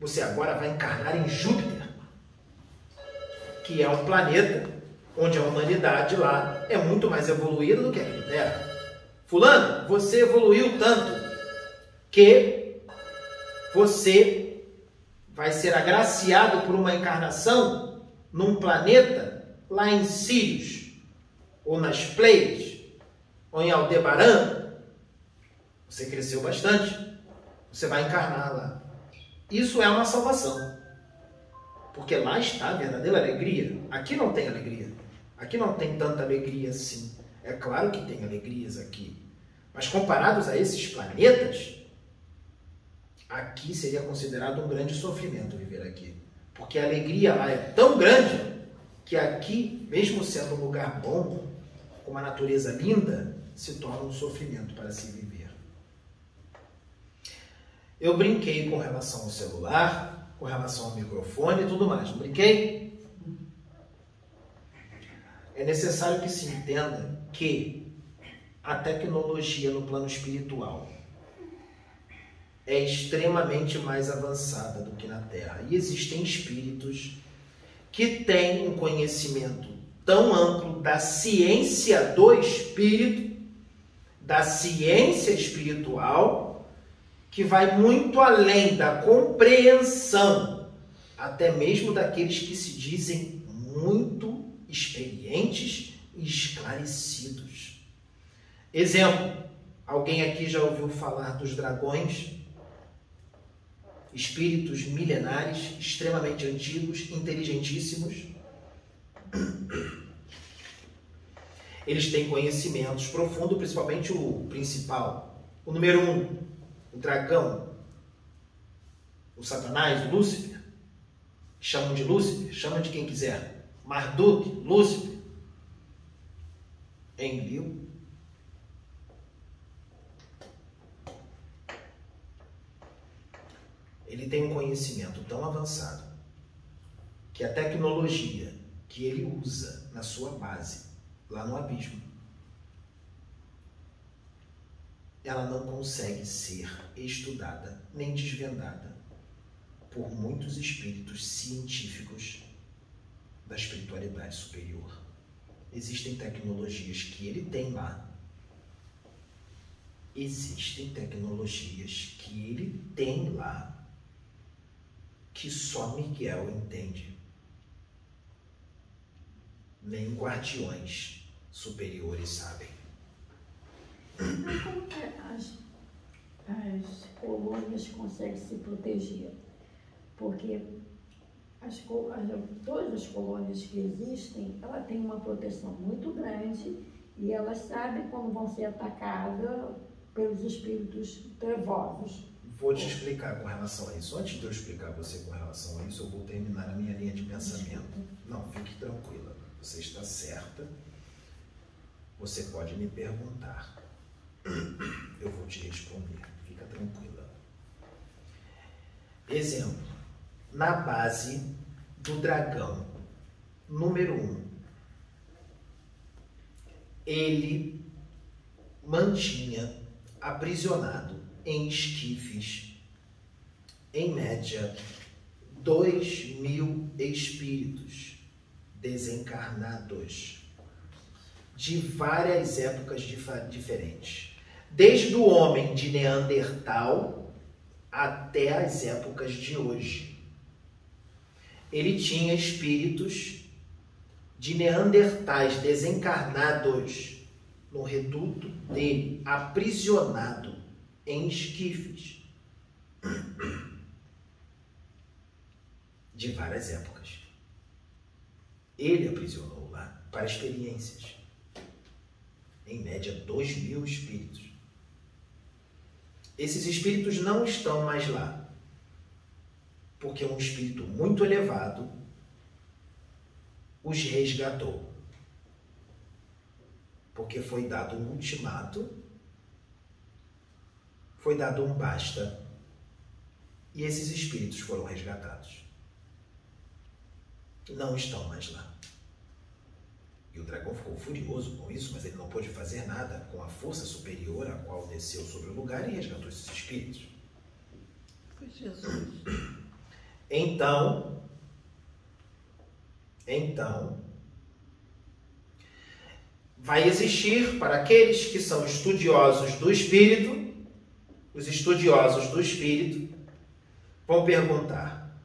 S2: Você agora vai encarnar em Júpiter, que é um planeta onde a humanidade lá é muito mais evoluída do que aqui na Terra. Fulano, você evoluiu tanto que você vai ser agraciado por uma encarnação num planeta lá em Sirius, ou nas Pleiades, ou em Aldebaran. Você cresceu bastante, você vai encarnar lá. Isso é uma salvação. Porque lá está a verdadeira alegria. Aqui não tem alegria. Aqui não tem tanta alegria assim. É claro que tem alegrias aqui. Mas comparados a esses planetas, aqui seria considerado um grande sofrimento viver aqui. Porque a alegria lá é tão grande que aqui, mesmo sendo um lugar bom, com uma natureza linda, se torna um sofrimento para se viver. Eu brinquei com relação ao celular, com relação ao microfone e tudo mais. Brinquei? É necessário que se entenda que a tecnologia no plano espiritual é extremamente mais avançada do que na Terra. E existem espíritos que têm um conhecimento tão amplo da ciência do espírito, da ciência espiritual, que vai muito além da compreensão, até mesmo daqueles que se dizem muito experientes e esclarecidos. Exemplo: alguém aqui já ouviu falar dos dragões? Espíritos milenares, extremamente antigos, inteligentíssimos. Eles têm conhecimentos profundos, principalmente o principal, o número um, o dragão, o Satanás, o Lúcifer. Chamam de Lúcifer, chamam de quem quiser. Marduk, Lúcifer. Enlil. Ele tem um conhecimento tão avançado que a tecnologia que ele usa na sua base, lá no abismo, ela não consegue ser estudada nem desvendada por muitos espíritos científicos da espiritualidade superior. Existem tecnologias que ele tem lá. Existem tecnologias que ele tem lá que só Miguel entende. Nem guardiões superiores sabem.
S4: Mas como que as, as colônias conseguem se proteger? Porque as, as- todas as colônias que existem, ela tem uma proteção muito grande e elas sabem quando vão ser atacadas pelos espíritos trevosos.
S2: Vou te explicar com relação a isso. Antes de eu explicar você com relação a isso, eu vou terminar a minha linha de pensamento. Não, fique tranquila. Você está certa. Você pode me perguntar. Eu vou te responder. Fica tranquila. Exemplo. Na base do dragão número 1, um, ele mantinha aprisionado em esquifes, em média, dois mil espíritos desencarnados de várias épocas diferentes. Desde o homem de Neandertal até as épocas de hoje. Ele tinha espíritos de Neandertais desencarnados no reduto dele, aprisionado em esquifes de várias épocas. Ele aprisionou lá para experiências. Em média, dois mil espíritos. Esses espíritos não estão mais lá, porque um espírito muito elevado os resgatou. Porque foi dado um ultimato foi dado um basta e esses espíritos foram resgatados. Não estão mais lá. E o dragão ficou furioso com isso, mas ele não pôde fazer nada com a força superior a qual desceu sobre o lugar e resgatou esses espíritos.
S3: Foi Jesus.
S2: Então, então, vai existir para aqueles que são estudiosos do espírito, os estudiosos do espírito vão perguntar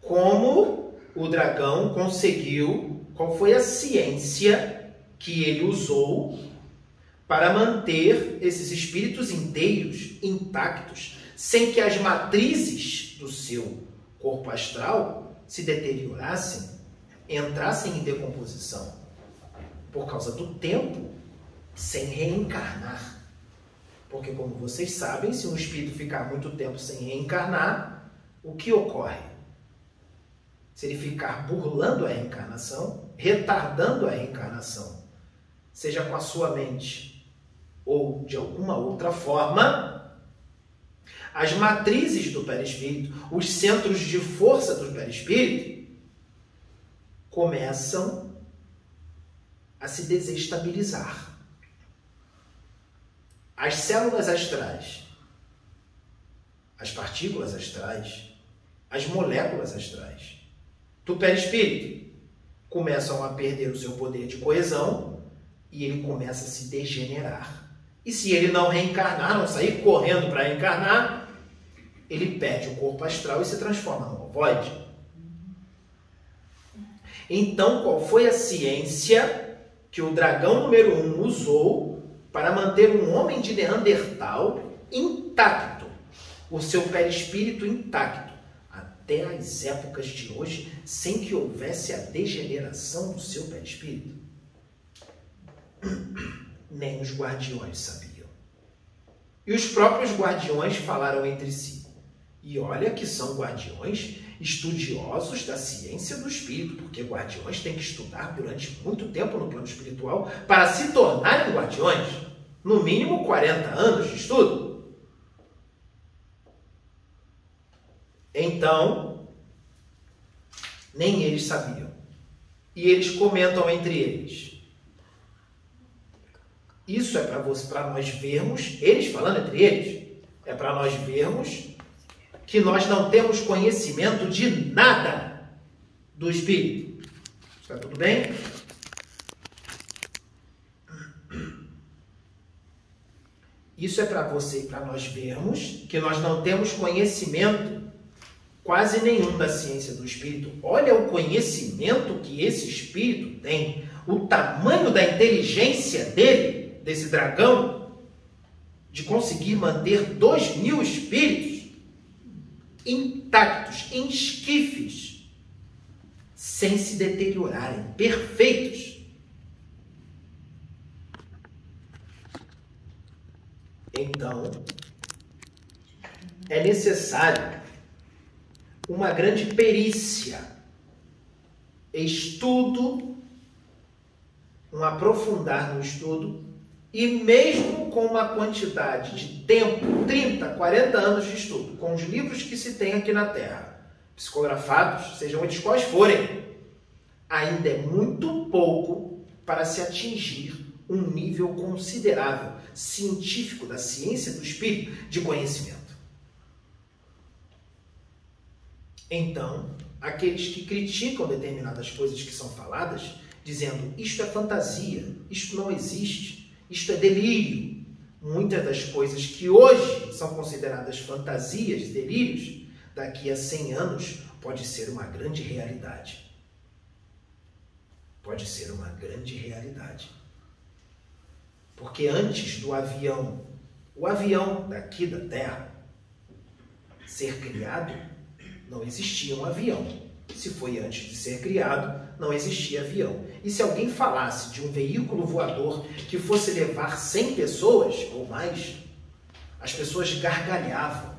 S2: como o dragão conseguiu, qual foi a ciência que ele usou para manter esses espíritos inteiros, intactos, sem que as matrizes do seu corpo astral se deteriorassem, entrassem em decomposição por causa do tempo, sem reencarnar. Porque, como vocês sabem, se um espírito ficar muito tempo sem reencarnar, o que ocorre? Se ele ficar burlando a reencarnação, retardando a reencarnação, seja com a sua mente ou de alguma outra forma, as matrizes do perispírito, os centros de força do perispírito, começam a se desestabilizar. As células astrais, as partículas astrais, as moléculas astrais do perispírito começam a perder o seu poder de coesão e ele começa a se degenerar. E se ele não reencarnar, não sair correndo para reencarnar, ele perde o corpo astral e se transforma num ovoide. Então, qual foi a ciência que o dragão número um usou para manter um homem de Neandertal intacto, o seu perispírito intacto, até as épocas de hoje, sem que houvesse a degeneração do seu perispírito? [coughs] Nem os guardiões sabiam. E os próprios guardiões falaram entre si. E olha que são guardiões estudiosos da ciência do espírito, porque guardiões têm que estudar durante muito tempo no plano espiritual para se tornarem guardiões. No mínimo 40 anos de estudo. Então, nem eles sabiam. E eles comentam entre eles. Isso é para nós vermos, eles falando entre eles, é para nós vermos que nós não temos conhecimento de nada do Espírito. Está tudo bem? Isso é para você e para nós vermos que nós não temos conhecimento quase nenhum da ciência do espírito. Olha o conhecimento que esse espírito tem, o tamanho da inteligência dele, desse dragão, de conseguir manter dois mil espíritos intactos, em esquifes, sem se deteriorarem, perfeitos. Então, é necessário uma grande perícia, estudo, um aprofundar no estudo, e mesmo com uma quantidade de tempo, 30, 40 anos de estudo, com os livros que se tem aqui na Terra, psicografados, sejam eles quais forem, ainda é muito pouco para se atingir um nível considerável científico da ciência do espírito de conhecimento. Então, aqueles que criticam determinadas coisas que são faladas, dizendo isto é fantasia, isto não existe, isto é delírio, muitas das coisas que hoje são consideradas fantasias, delírios, daqui a 100 anos pode ser uma grande realidade. Pode ser uma grande realidade. Porque antes do avião, o avião daqui da Terra ser criado, não existia um avião. Se foi antes de ser criado, não existia avião. E se alguém falasse de um veículo voador que fosse levar 100 pessoas ou mais, as pessoas gargalhavam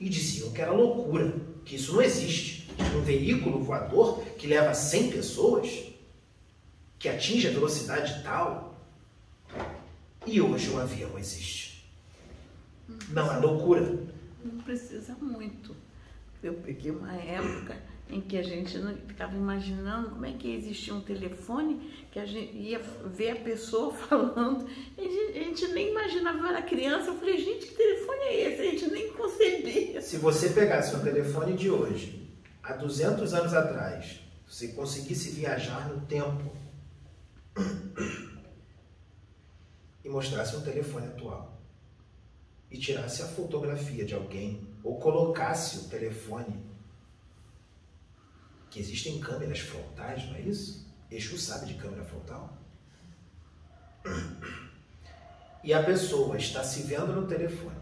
S2: e diziam que era loucura, que isso não existe. Um veículo voador que leva 100 pessoas, que atinge a velocidade tal. E hoje o avião existe. Não é loucura.
S3: Não precisa muito. Eu peguei uma época em que a gente não ficava imaginando como é que existia um telefone que a gente ia ver a pessoa [laughs] falando. A gente, a gente nem imaginava, eu era criança, eu falei, gente, que telefone é esse? A gente nem concebia.
S2: Se você pegasse um telefone de hoje, há 200 anos atrás, se conseguisse viajar no tempo e mostrasse um telefone atual e tirasse a fotografia de alguém ou colocasse o telefone, que existem câmeras frontais, não é isso? Exu sabe de câmera frontal. E a pessoa está se vendo no telefone,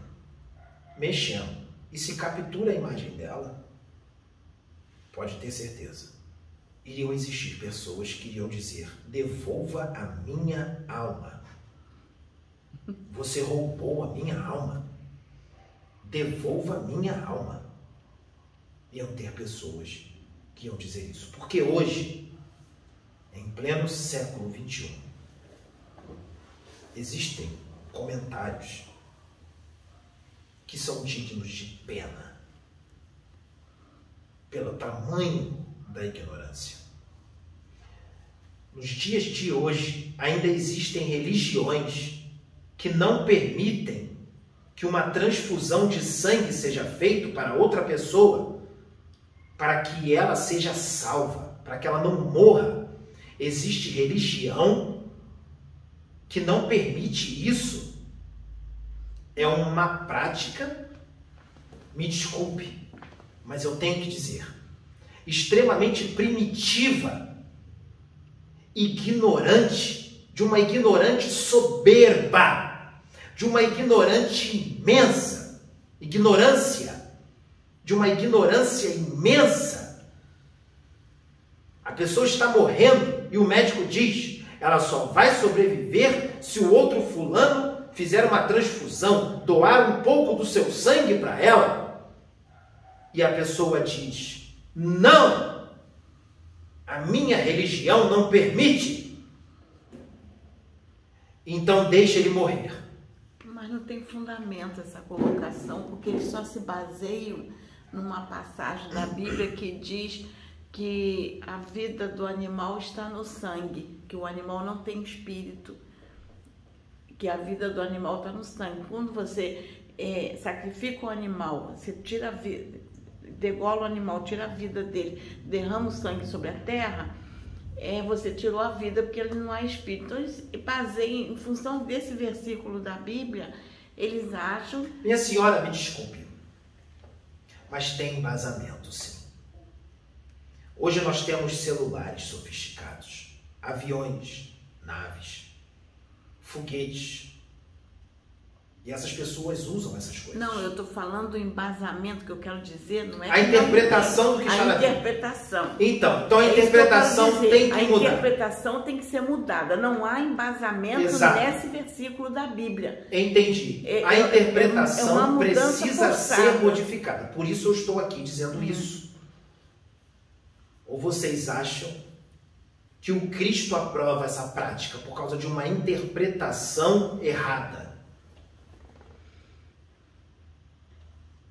S2: mexendo, e se captura a imagem dela, pode ter certeza. Iriam existir pessoas que iriam dizer: devolva a minha alma. Você roubou a minha alma devolva minha alma. Iam ter pessoas que iam dizer isso. Porque hoje, em pleno século XXI, existem comentários que são dignos de pena pelo tamanho da ignorância. Nos dias de hoje, ainda existem religiões que não permitem que uma transfusão de sangue seja feita para outra pessoa, para que ela seja salva, para que ela não morra. Existe religião que não permite isso. É uma prática, me desculpe, mas eu tenho que dizer, extremamente primitiva, ignorante, de uma ignorante soberba de uma ignorante imensa, ignorância, de uma ignorância imensa. A pessoa está morrendo e o médico diz: ela só vai sobreviver se o outro fulano fizer uma transfusão, doar um pouco do seu sangue para ela. E a pessoa diz: não, a minha religião não permite. Então deixe ele morrer
S3: não tem fundamento essa colocação, porque eles só se baseiam numa passagem da Bíblia que diz que a vida do animal está no sangue, que o animal não tem espírito. que a vida do animal está no sangue. Quando você é, sacrifica o animal, você tira a vida, degola o animal, tira a vida dele, derrama o sangue sobre a terra, é, você tirou a vida porque ele não é espírito. Então, eles baseiam, em função desse versículo da Bíblia, eles acham.
S2: Minha senhora, me desculpe, mas tem embasamento, sim. Hoje nós temos celulares sofisticados, aviões, naves, foguetes. E essas pessoas usam essas coisas.
S3: Não, eu estou falando do embasamento que eu quero dizer, não é
S2: a interpretação do que está
S3: A interpretação.
S2: Então, então a é interpretação tem que
S3: a
S2: mudar.
S3: A interpretação tem que ser mudada. Não há embasamento Exato. nesse versículo da Bíblia.
S2: Entendi. É, a é, interpretação é precisa forçada. ser modificada. Por isso eu estou aqui dizendo hum. isso. Ou vocês acham que o Cristo aprova essa prática por causa de uma interpretação errada?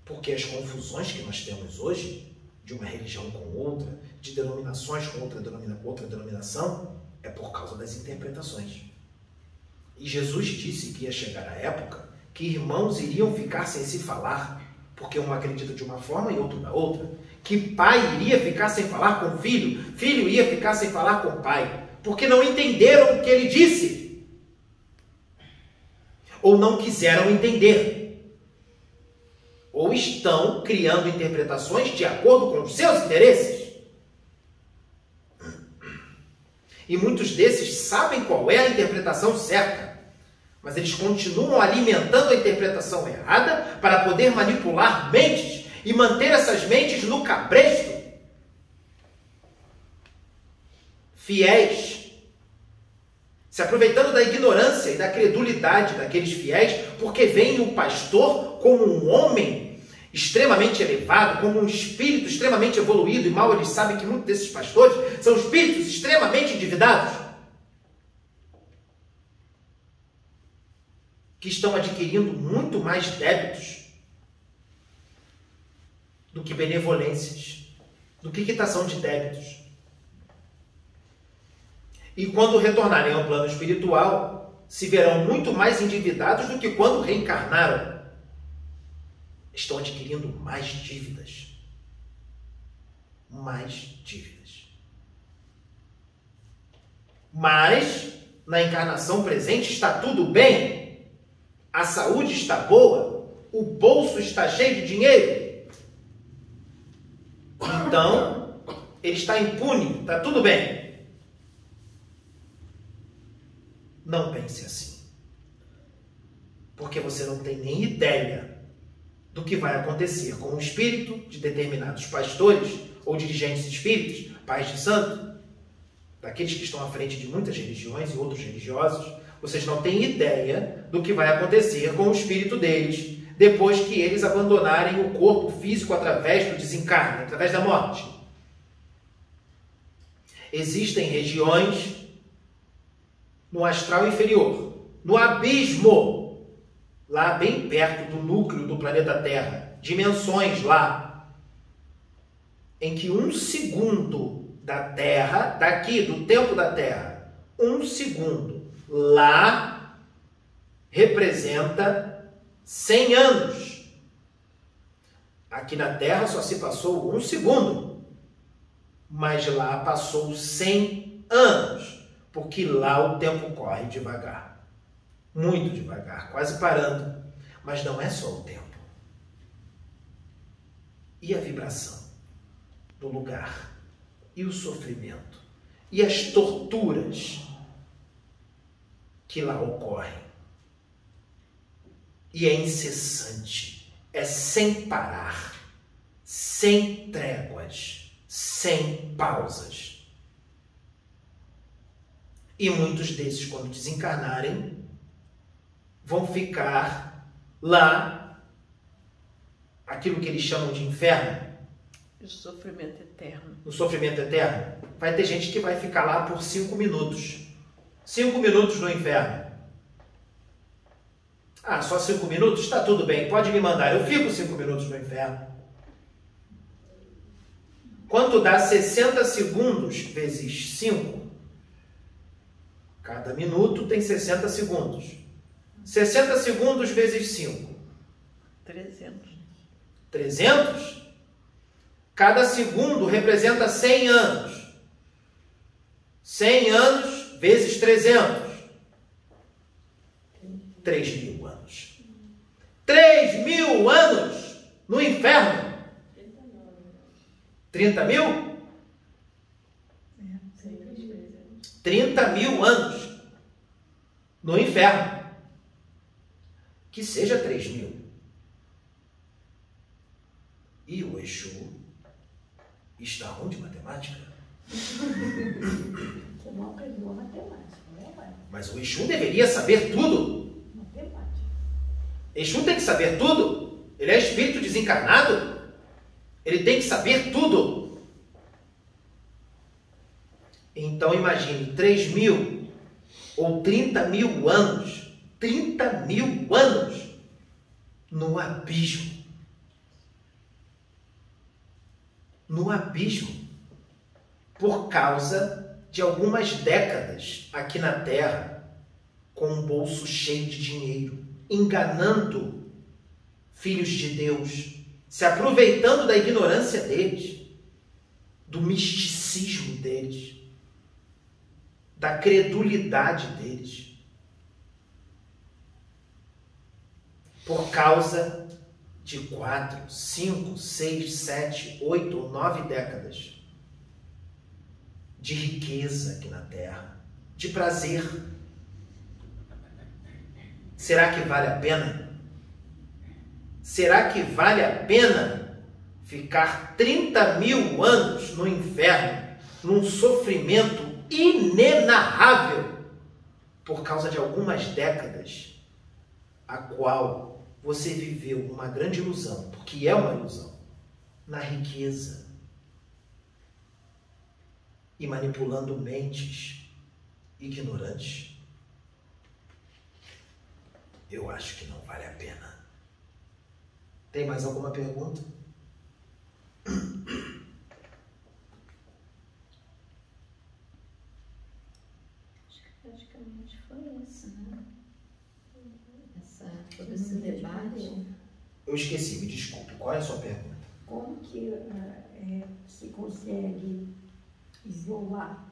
S2: Porque as confusões que nós temos hoje, de uma religião com outra, de denominações com outra, denomina, outra denominação, é por causa das interpretações. E Jesus disse que ia chegar a época que irmãos iriam ficar sem se falar, porque um acredita de uma forma e outro da outra. Que pai iria ficar sem falar com filho, filho ia ficar sem falar com pai, porque não entenderam o que ele disse. Ou não quiseram entender ou estão criando interpretações de acordo com os seus interesses. E muitos desses sabem qual é a interpretação certa, mas eles continuam alimentando a interpretação errada para poder manipular mentes e manter essas mentes no cabresto. Fiéis, se aproveitando da ignorância e da credulidade daqueles fiéis, porque veem o pastor como um homem extremamente elevado, como um espírito extremamente evoluído, e mal eles sabem que muitos desses pastores são espíritos extremamente endividados, que estão adquirindo muito mais débitos do que benevolências, do que quitação de débitos. E quando retornarem ao plano espiritual, se verão muito mais endividados do que quando reencarnaram estão adquirindo mais dívidas. Mais dívidas. Mas, na encarnação presente, está tudo bem. A saúde está boa. O bolso está cheio de dinheiro. Então, ele está impune. Está tudo bem. Não pense assim. Porque você não tem nem ideia do que vai acontecer com o espírito de determinados pastores ou dirigentes espíritos, pais de santo, daqueles que estão à frente de muitas religiões e outros religiosos, vocês não têm ideia do que vai acontecer com o espírito deles depois que eles abandonarem o corpo físico através do desencarne, através da morte. Existem regiões no astral inferior, no abismo lá bem perto do núcleo do planeta Terra, dimensões lá, em que um segundo da Terra, daqui, do tempo da Terra, um segundo lá representa 100 anos. Aqui na Terra só se passou um segundo, mas lá passou 100 anos, porque lá o tempo corre devagar muito devagar, quase parando. Mas não é só o tempo. E a vibração do lugar, e o sofrimento, e as torturas que lá ocorrem. E é incessante, é sem parar, sem tréguas, sem pausas. E muitos desses, quando desencarnarem, vão ficar lá, aquilo que eles chamam de inferno.
S3: O sofrimento eterno.
S2: O sofrimento eterno. Vai ter gente que vai ficar lá por cinco minutos. Cinco minutos no inferno. Ah, só cinco minutos? Está tudo bem, pode me mandar. Eu fico cinco minutos no inferno. Quanto dá 60 segundos vezes 5? Cada minuto tem 60 segundos. 60 segundos vezes 5.
S3: 300.
S2: 300? Cada segundo representa 100 anos. 100 anos vezes 300. 3 mil anos. 3 mil anos no inferno. 30 mil? 30 mil anos no inferno. Que seja 3 mil. E o Exu está onde matemática?
S4: Você não aprendeu matemática, né, pai?
S2: Mas o Exu deveria saber tudo.
S4: Matemática.
S2: Exu tem que saber tudo. Ele é espírito desencarnado. Ele tem que saber tudo. Então imagine 3 mil ou 30 mil anos. 30 mil anos no abismo. No abismo. Por causa de algumas décadas aqui na Terra com um bolso cheio de dinheiro, enganando filhos de Deus, se aproveitando da ignorância deles, do misticismo deles, da credulidade deles. Por causa de quatro, cinco, seis, sete, oito ou nove décadas de riqueza aqui na Terra, de prazer. Será que vale a pena? Será que vale a pena ficar 30 mil anos no inferno, num sofrimento inenarrável, por causa de algumas décadas, a qual você viveu uma grande ilusão, porque é uma ilusão, na riqueza e manipulando mentes ignorantes? Eu acho que não vale a pena. Tem mais alguma pergunta? [clears throat]
S1: Acho que praticamente foi isso, né? Essa, todo esse debate.
S2: Eu esqueci, me desculpe. Qual é a sua pergunta?
S4: Como que eh, eh, se consegue isolar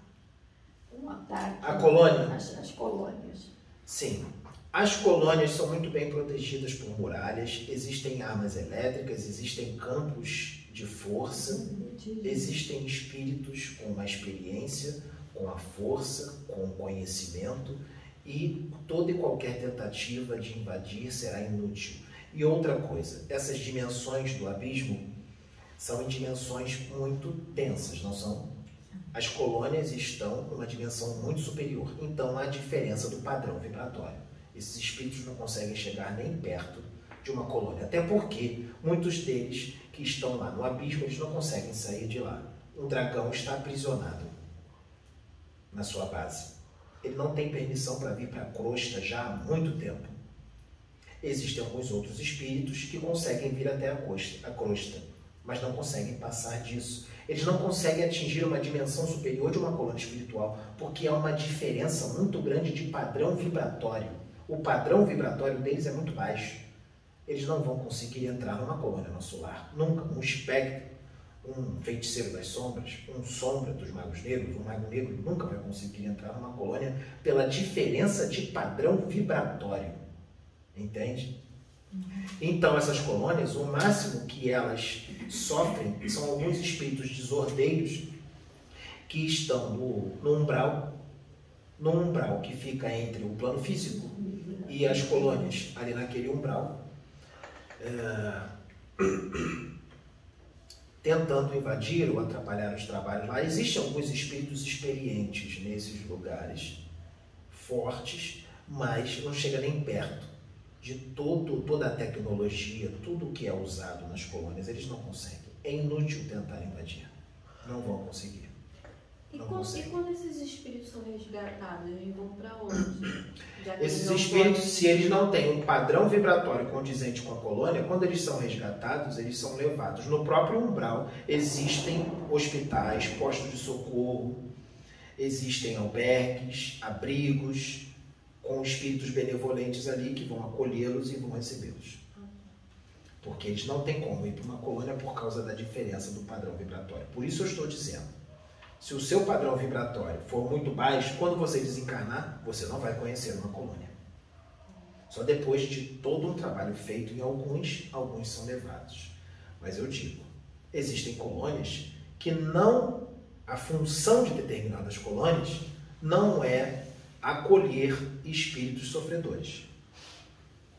S4: um ataque
S2: A colônia?
S4: às, às colônias?
S2: Sim. As colônias são muito bem protegidas por muralhas, existem armas elétricas, existem campos de força, existem espíritos com uma experiência, com a força, com o conhecimento e toda e qualquer tentativa de invadir será inútil. E outra coisa, essas dimensões do abismo são em dimensões muito densas, não são? As colônias estão numa dimensão muito superior, então há diferença do padrão vibratório. Esses espíritos não conseguem chegar nem perto de uma colônia, até porque muitos deles que estão lá no abismo, eles não conseguem sair de lá. Um dragão está aprisionado na sua base. Ele não tem permissão para vir para a crosta já há muito tempo. Existem alguns outros espíritos que conseguem vir até a crosta, a crosta, mas não conseguem passar disso. Eles não conseguem atingir uma dimensão superior de uma colônia espiritual, porque há uma diferença muito grande de padrão vibratório. O padrão vibratório deles é muito baixo. Eles não vão conseguir entrar numa colônia nosso lar. Nunca. Um espectro, um feiticeiro das sombras, um sombra dos magos negros, um mago negro nunca vai conseguir entrar numa colônia pela diferença de padrão vibratório. Entende? Então, essas colônias, o máximo que elas sofrem são alguns espíritos desordeiros que estão no, no umbral, no umbral que fica entre o plano físico e as colônias, ali naquele umbral, é, [clears throat] tentando invadir ou atrapalhar os trabalhos lá. Existem alguns espíritos experientes nesses lugares, fortes, mas não chega nem perto de todo, toda a tecnologia, tudo que é usado nas colônias, eles não conseguem. É inútil tentar invadir. Não vão conseguir.
S5: E,
S2: Não
S5: quando, e
S2: consegue.
S5: quando esses espíritos são resgatados, eles vão para onde?
S2: Esses espíritos,
S5: podem-
S2: se eles não têm um padrão vibratório condizente com a colônia, quando eles são resgatados, eles são levados. No próprio umbral existem hospitais, postos de socorro, existem albergues, abrigos, com espíritos benevolentes ali que vão acolhê-los e vão recebê-los. Porque eles não têm como ir para uma colônia por causa da diferença do padrão vibratório. Por isso eu estou dizendo, se o seu padrão vibratório for muito baixo, quando você desencarnar, você não vai conhecer uma colônia. Só depois de todo um trabalho feito em alguns, alguns são levados. Mas eu digo, existem colônias que não, a função de determinadas colônias não é acolher espíritos sofredores.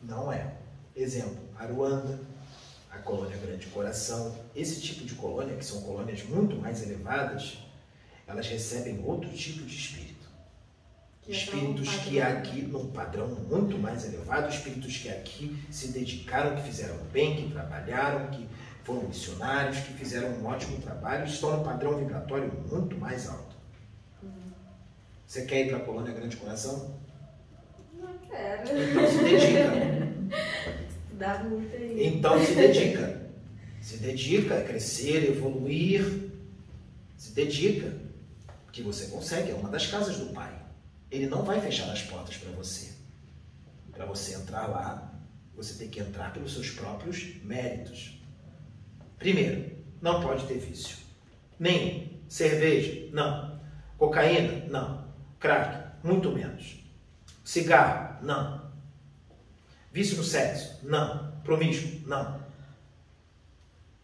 S2: Não é. Exemplo, Aruanda, a colônia Grande Coração, esse tipo de colônia, que são colônias muito mais elevadas, elas recebem outro tipo de espírito. Que espíritos é que aqui, num padrão muito mais elevado, espíritos que aqui se dedicaram, que fizeram bem, que trabalharam, que foram missionários, que fizeram um ótimo trabalho, estão num padrão vibratório muito mais alto. Você quer ir para a colônia Grande Coração?
S5: Não quero.
S2: Então se dedica.
S5: Dá muito aí.
S2: Então se dedica. Se dedica a crescer, evoluir. Se dedica. Que você consegue. É uma das casas do Pai. Ele não vai fechar as portas para você. Para você entrar lá, você tem que entrar pelos seus próprios méritos. Primeiro, não pode ter vício. Nenhum. Cerveja? Não. Cocaína? Não. Crack? Muito menos. Cigarro? Não. Vício no sexo? Não. Promíscuo? Não.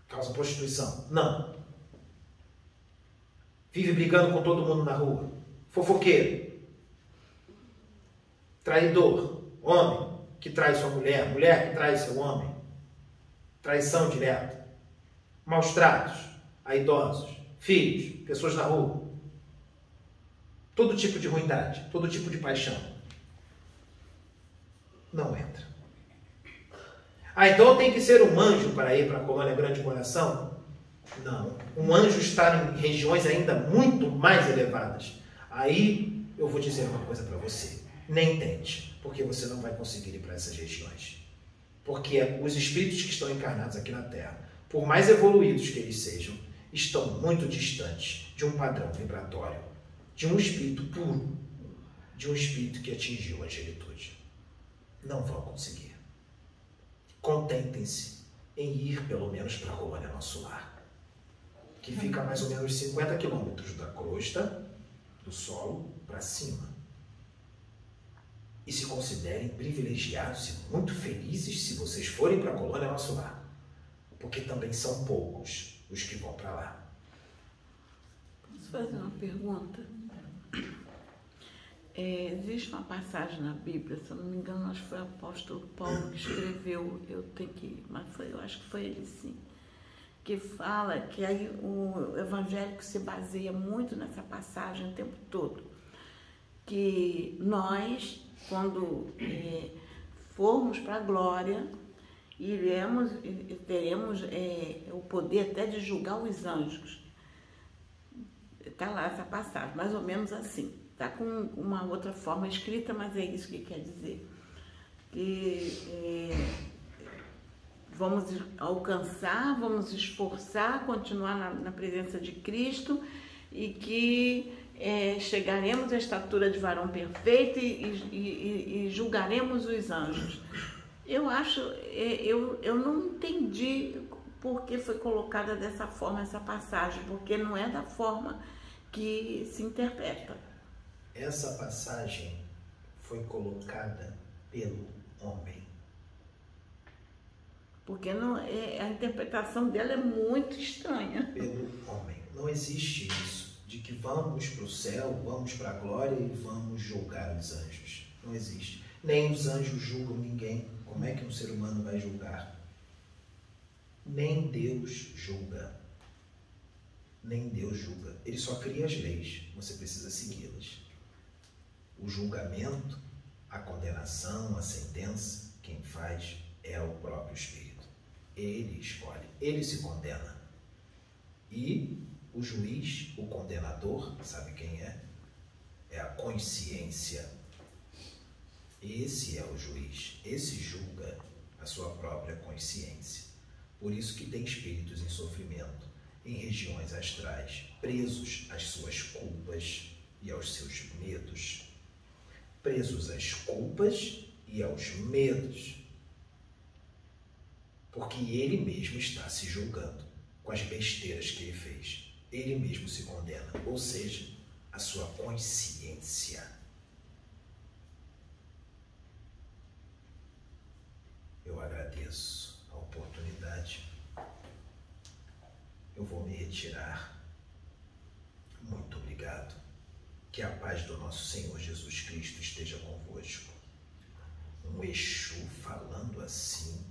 S2: Causa prostituição? Não. Vive brigando com todo mundo na rua? Fofoqueiro? Traidor? Homem que trai sua mulher? Mulher que trai seu homem? Traição direta? Maus tratos a idosos? Filhos? Pessoas na rua? Todo tipo de ruindade? Todo tipo de paixão? Não entra. Ah, então tem que ser um anjo para ir para a colônia Grande Coração? Não. Um anjo está em regiões ainda muito mais elevadas. Aí eu vou dizer uma coisa para você. Nem tente, porque você não vai conseguir ir para essas regiões. Porque os espíritos que estão encarnados aqui na Terra, por mais evoluídos que eles sejam, estão muito distantes de um padrão vibratório, de um espírito puro, de um espírito que atingiu a angelitude. Não vão conseguir contentem-se em ir pelo menos para a colônia Nosso Lar, que fica a mais ou menos 50 quilômetros da crosta do solo para cima. E se considerem privilegiados e muito felizes se vocês forem para a colônia Nosso Lar, porque também são poucos os que vão para lá.
S3: Posso fazer uma pergunta? É, existe uma passagem na Bíblia, se eu não me engano, acho que foi o apóstolo Paulo que escreveu, eu tenho que, mas foi, eu acho que foi ele sim, que fala que aí o evangélico se baseia muito nessa passagem o tempo todo, que nós, quando é, formos para a glória, iremos, teremos é, o poder até de julgar os anjos. Está lá essa passagem, mais ou menos assim. Está com uma outra forma escrita, mas é isso que quer dizer. Que é, vamos alcançar, vamos esforçar, continuar na, na presença de Cristo e que é, chegaremos à estatura de varão perfeito e, e, e, julgaremos os anjos. Eu acho, é, eu, eu não entendi por que foi colocada dessa forma essa passagem, porque não é da forma que se interpreta.
S2: Essa passagem foi colocada pelo homem.
S3: Porque não, é, a interpretação dela é muito estranha.
S2: Pelo homem. Não existe isso de que vamos para o céu, vamos para a glória e vamos julgar os anjos. Não existe. Nem os anjos julgam ninguém. Como é que um ser humano vai julgar? Nem Deus julga. Nem Deus julga. Ele só cria as leis. Você precisa segui-las o julgamento, a condenação, a sentença, quem faz é o próprio Espírito. Ele escolhe, ele se condena. E o juiz, o condenador, sabe quem é? É a consciência. Esse é o juiz, esse julga a sua própria consciência. Por isso que tem espíritos em sofrimento, em regiões astrais, presos às suas culpas e aos seus medos presos às culpas e aos medos. Porque ele mesmo está se julgando com as besteiras que ele fez. Ele mesmo se condena, ou seja, a sua consciência. Eu agradeço a oportunidade. Eu vou me retirar. Muito obrigado. Que a paz do nosso Senhor Jesus Cristo esteja convosco. Um Exu falando assim,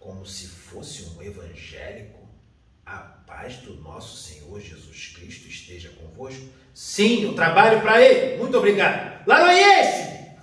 S2: como se fosse um evangélico. A paz do nosso Senhor Jesus Cristo esteja convosco. Sim, eu trabalho para Ele. Muito obrigado. Laranhês!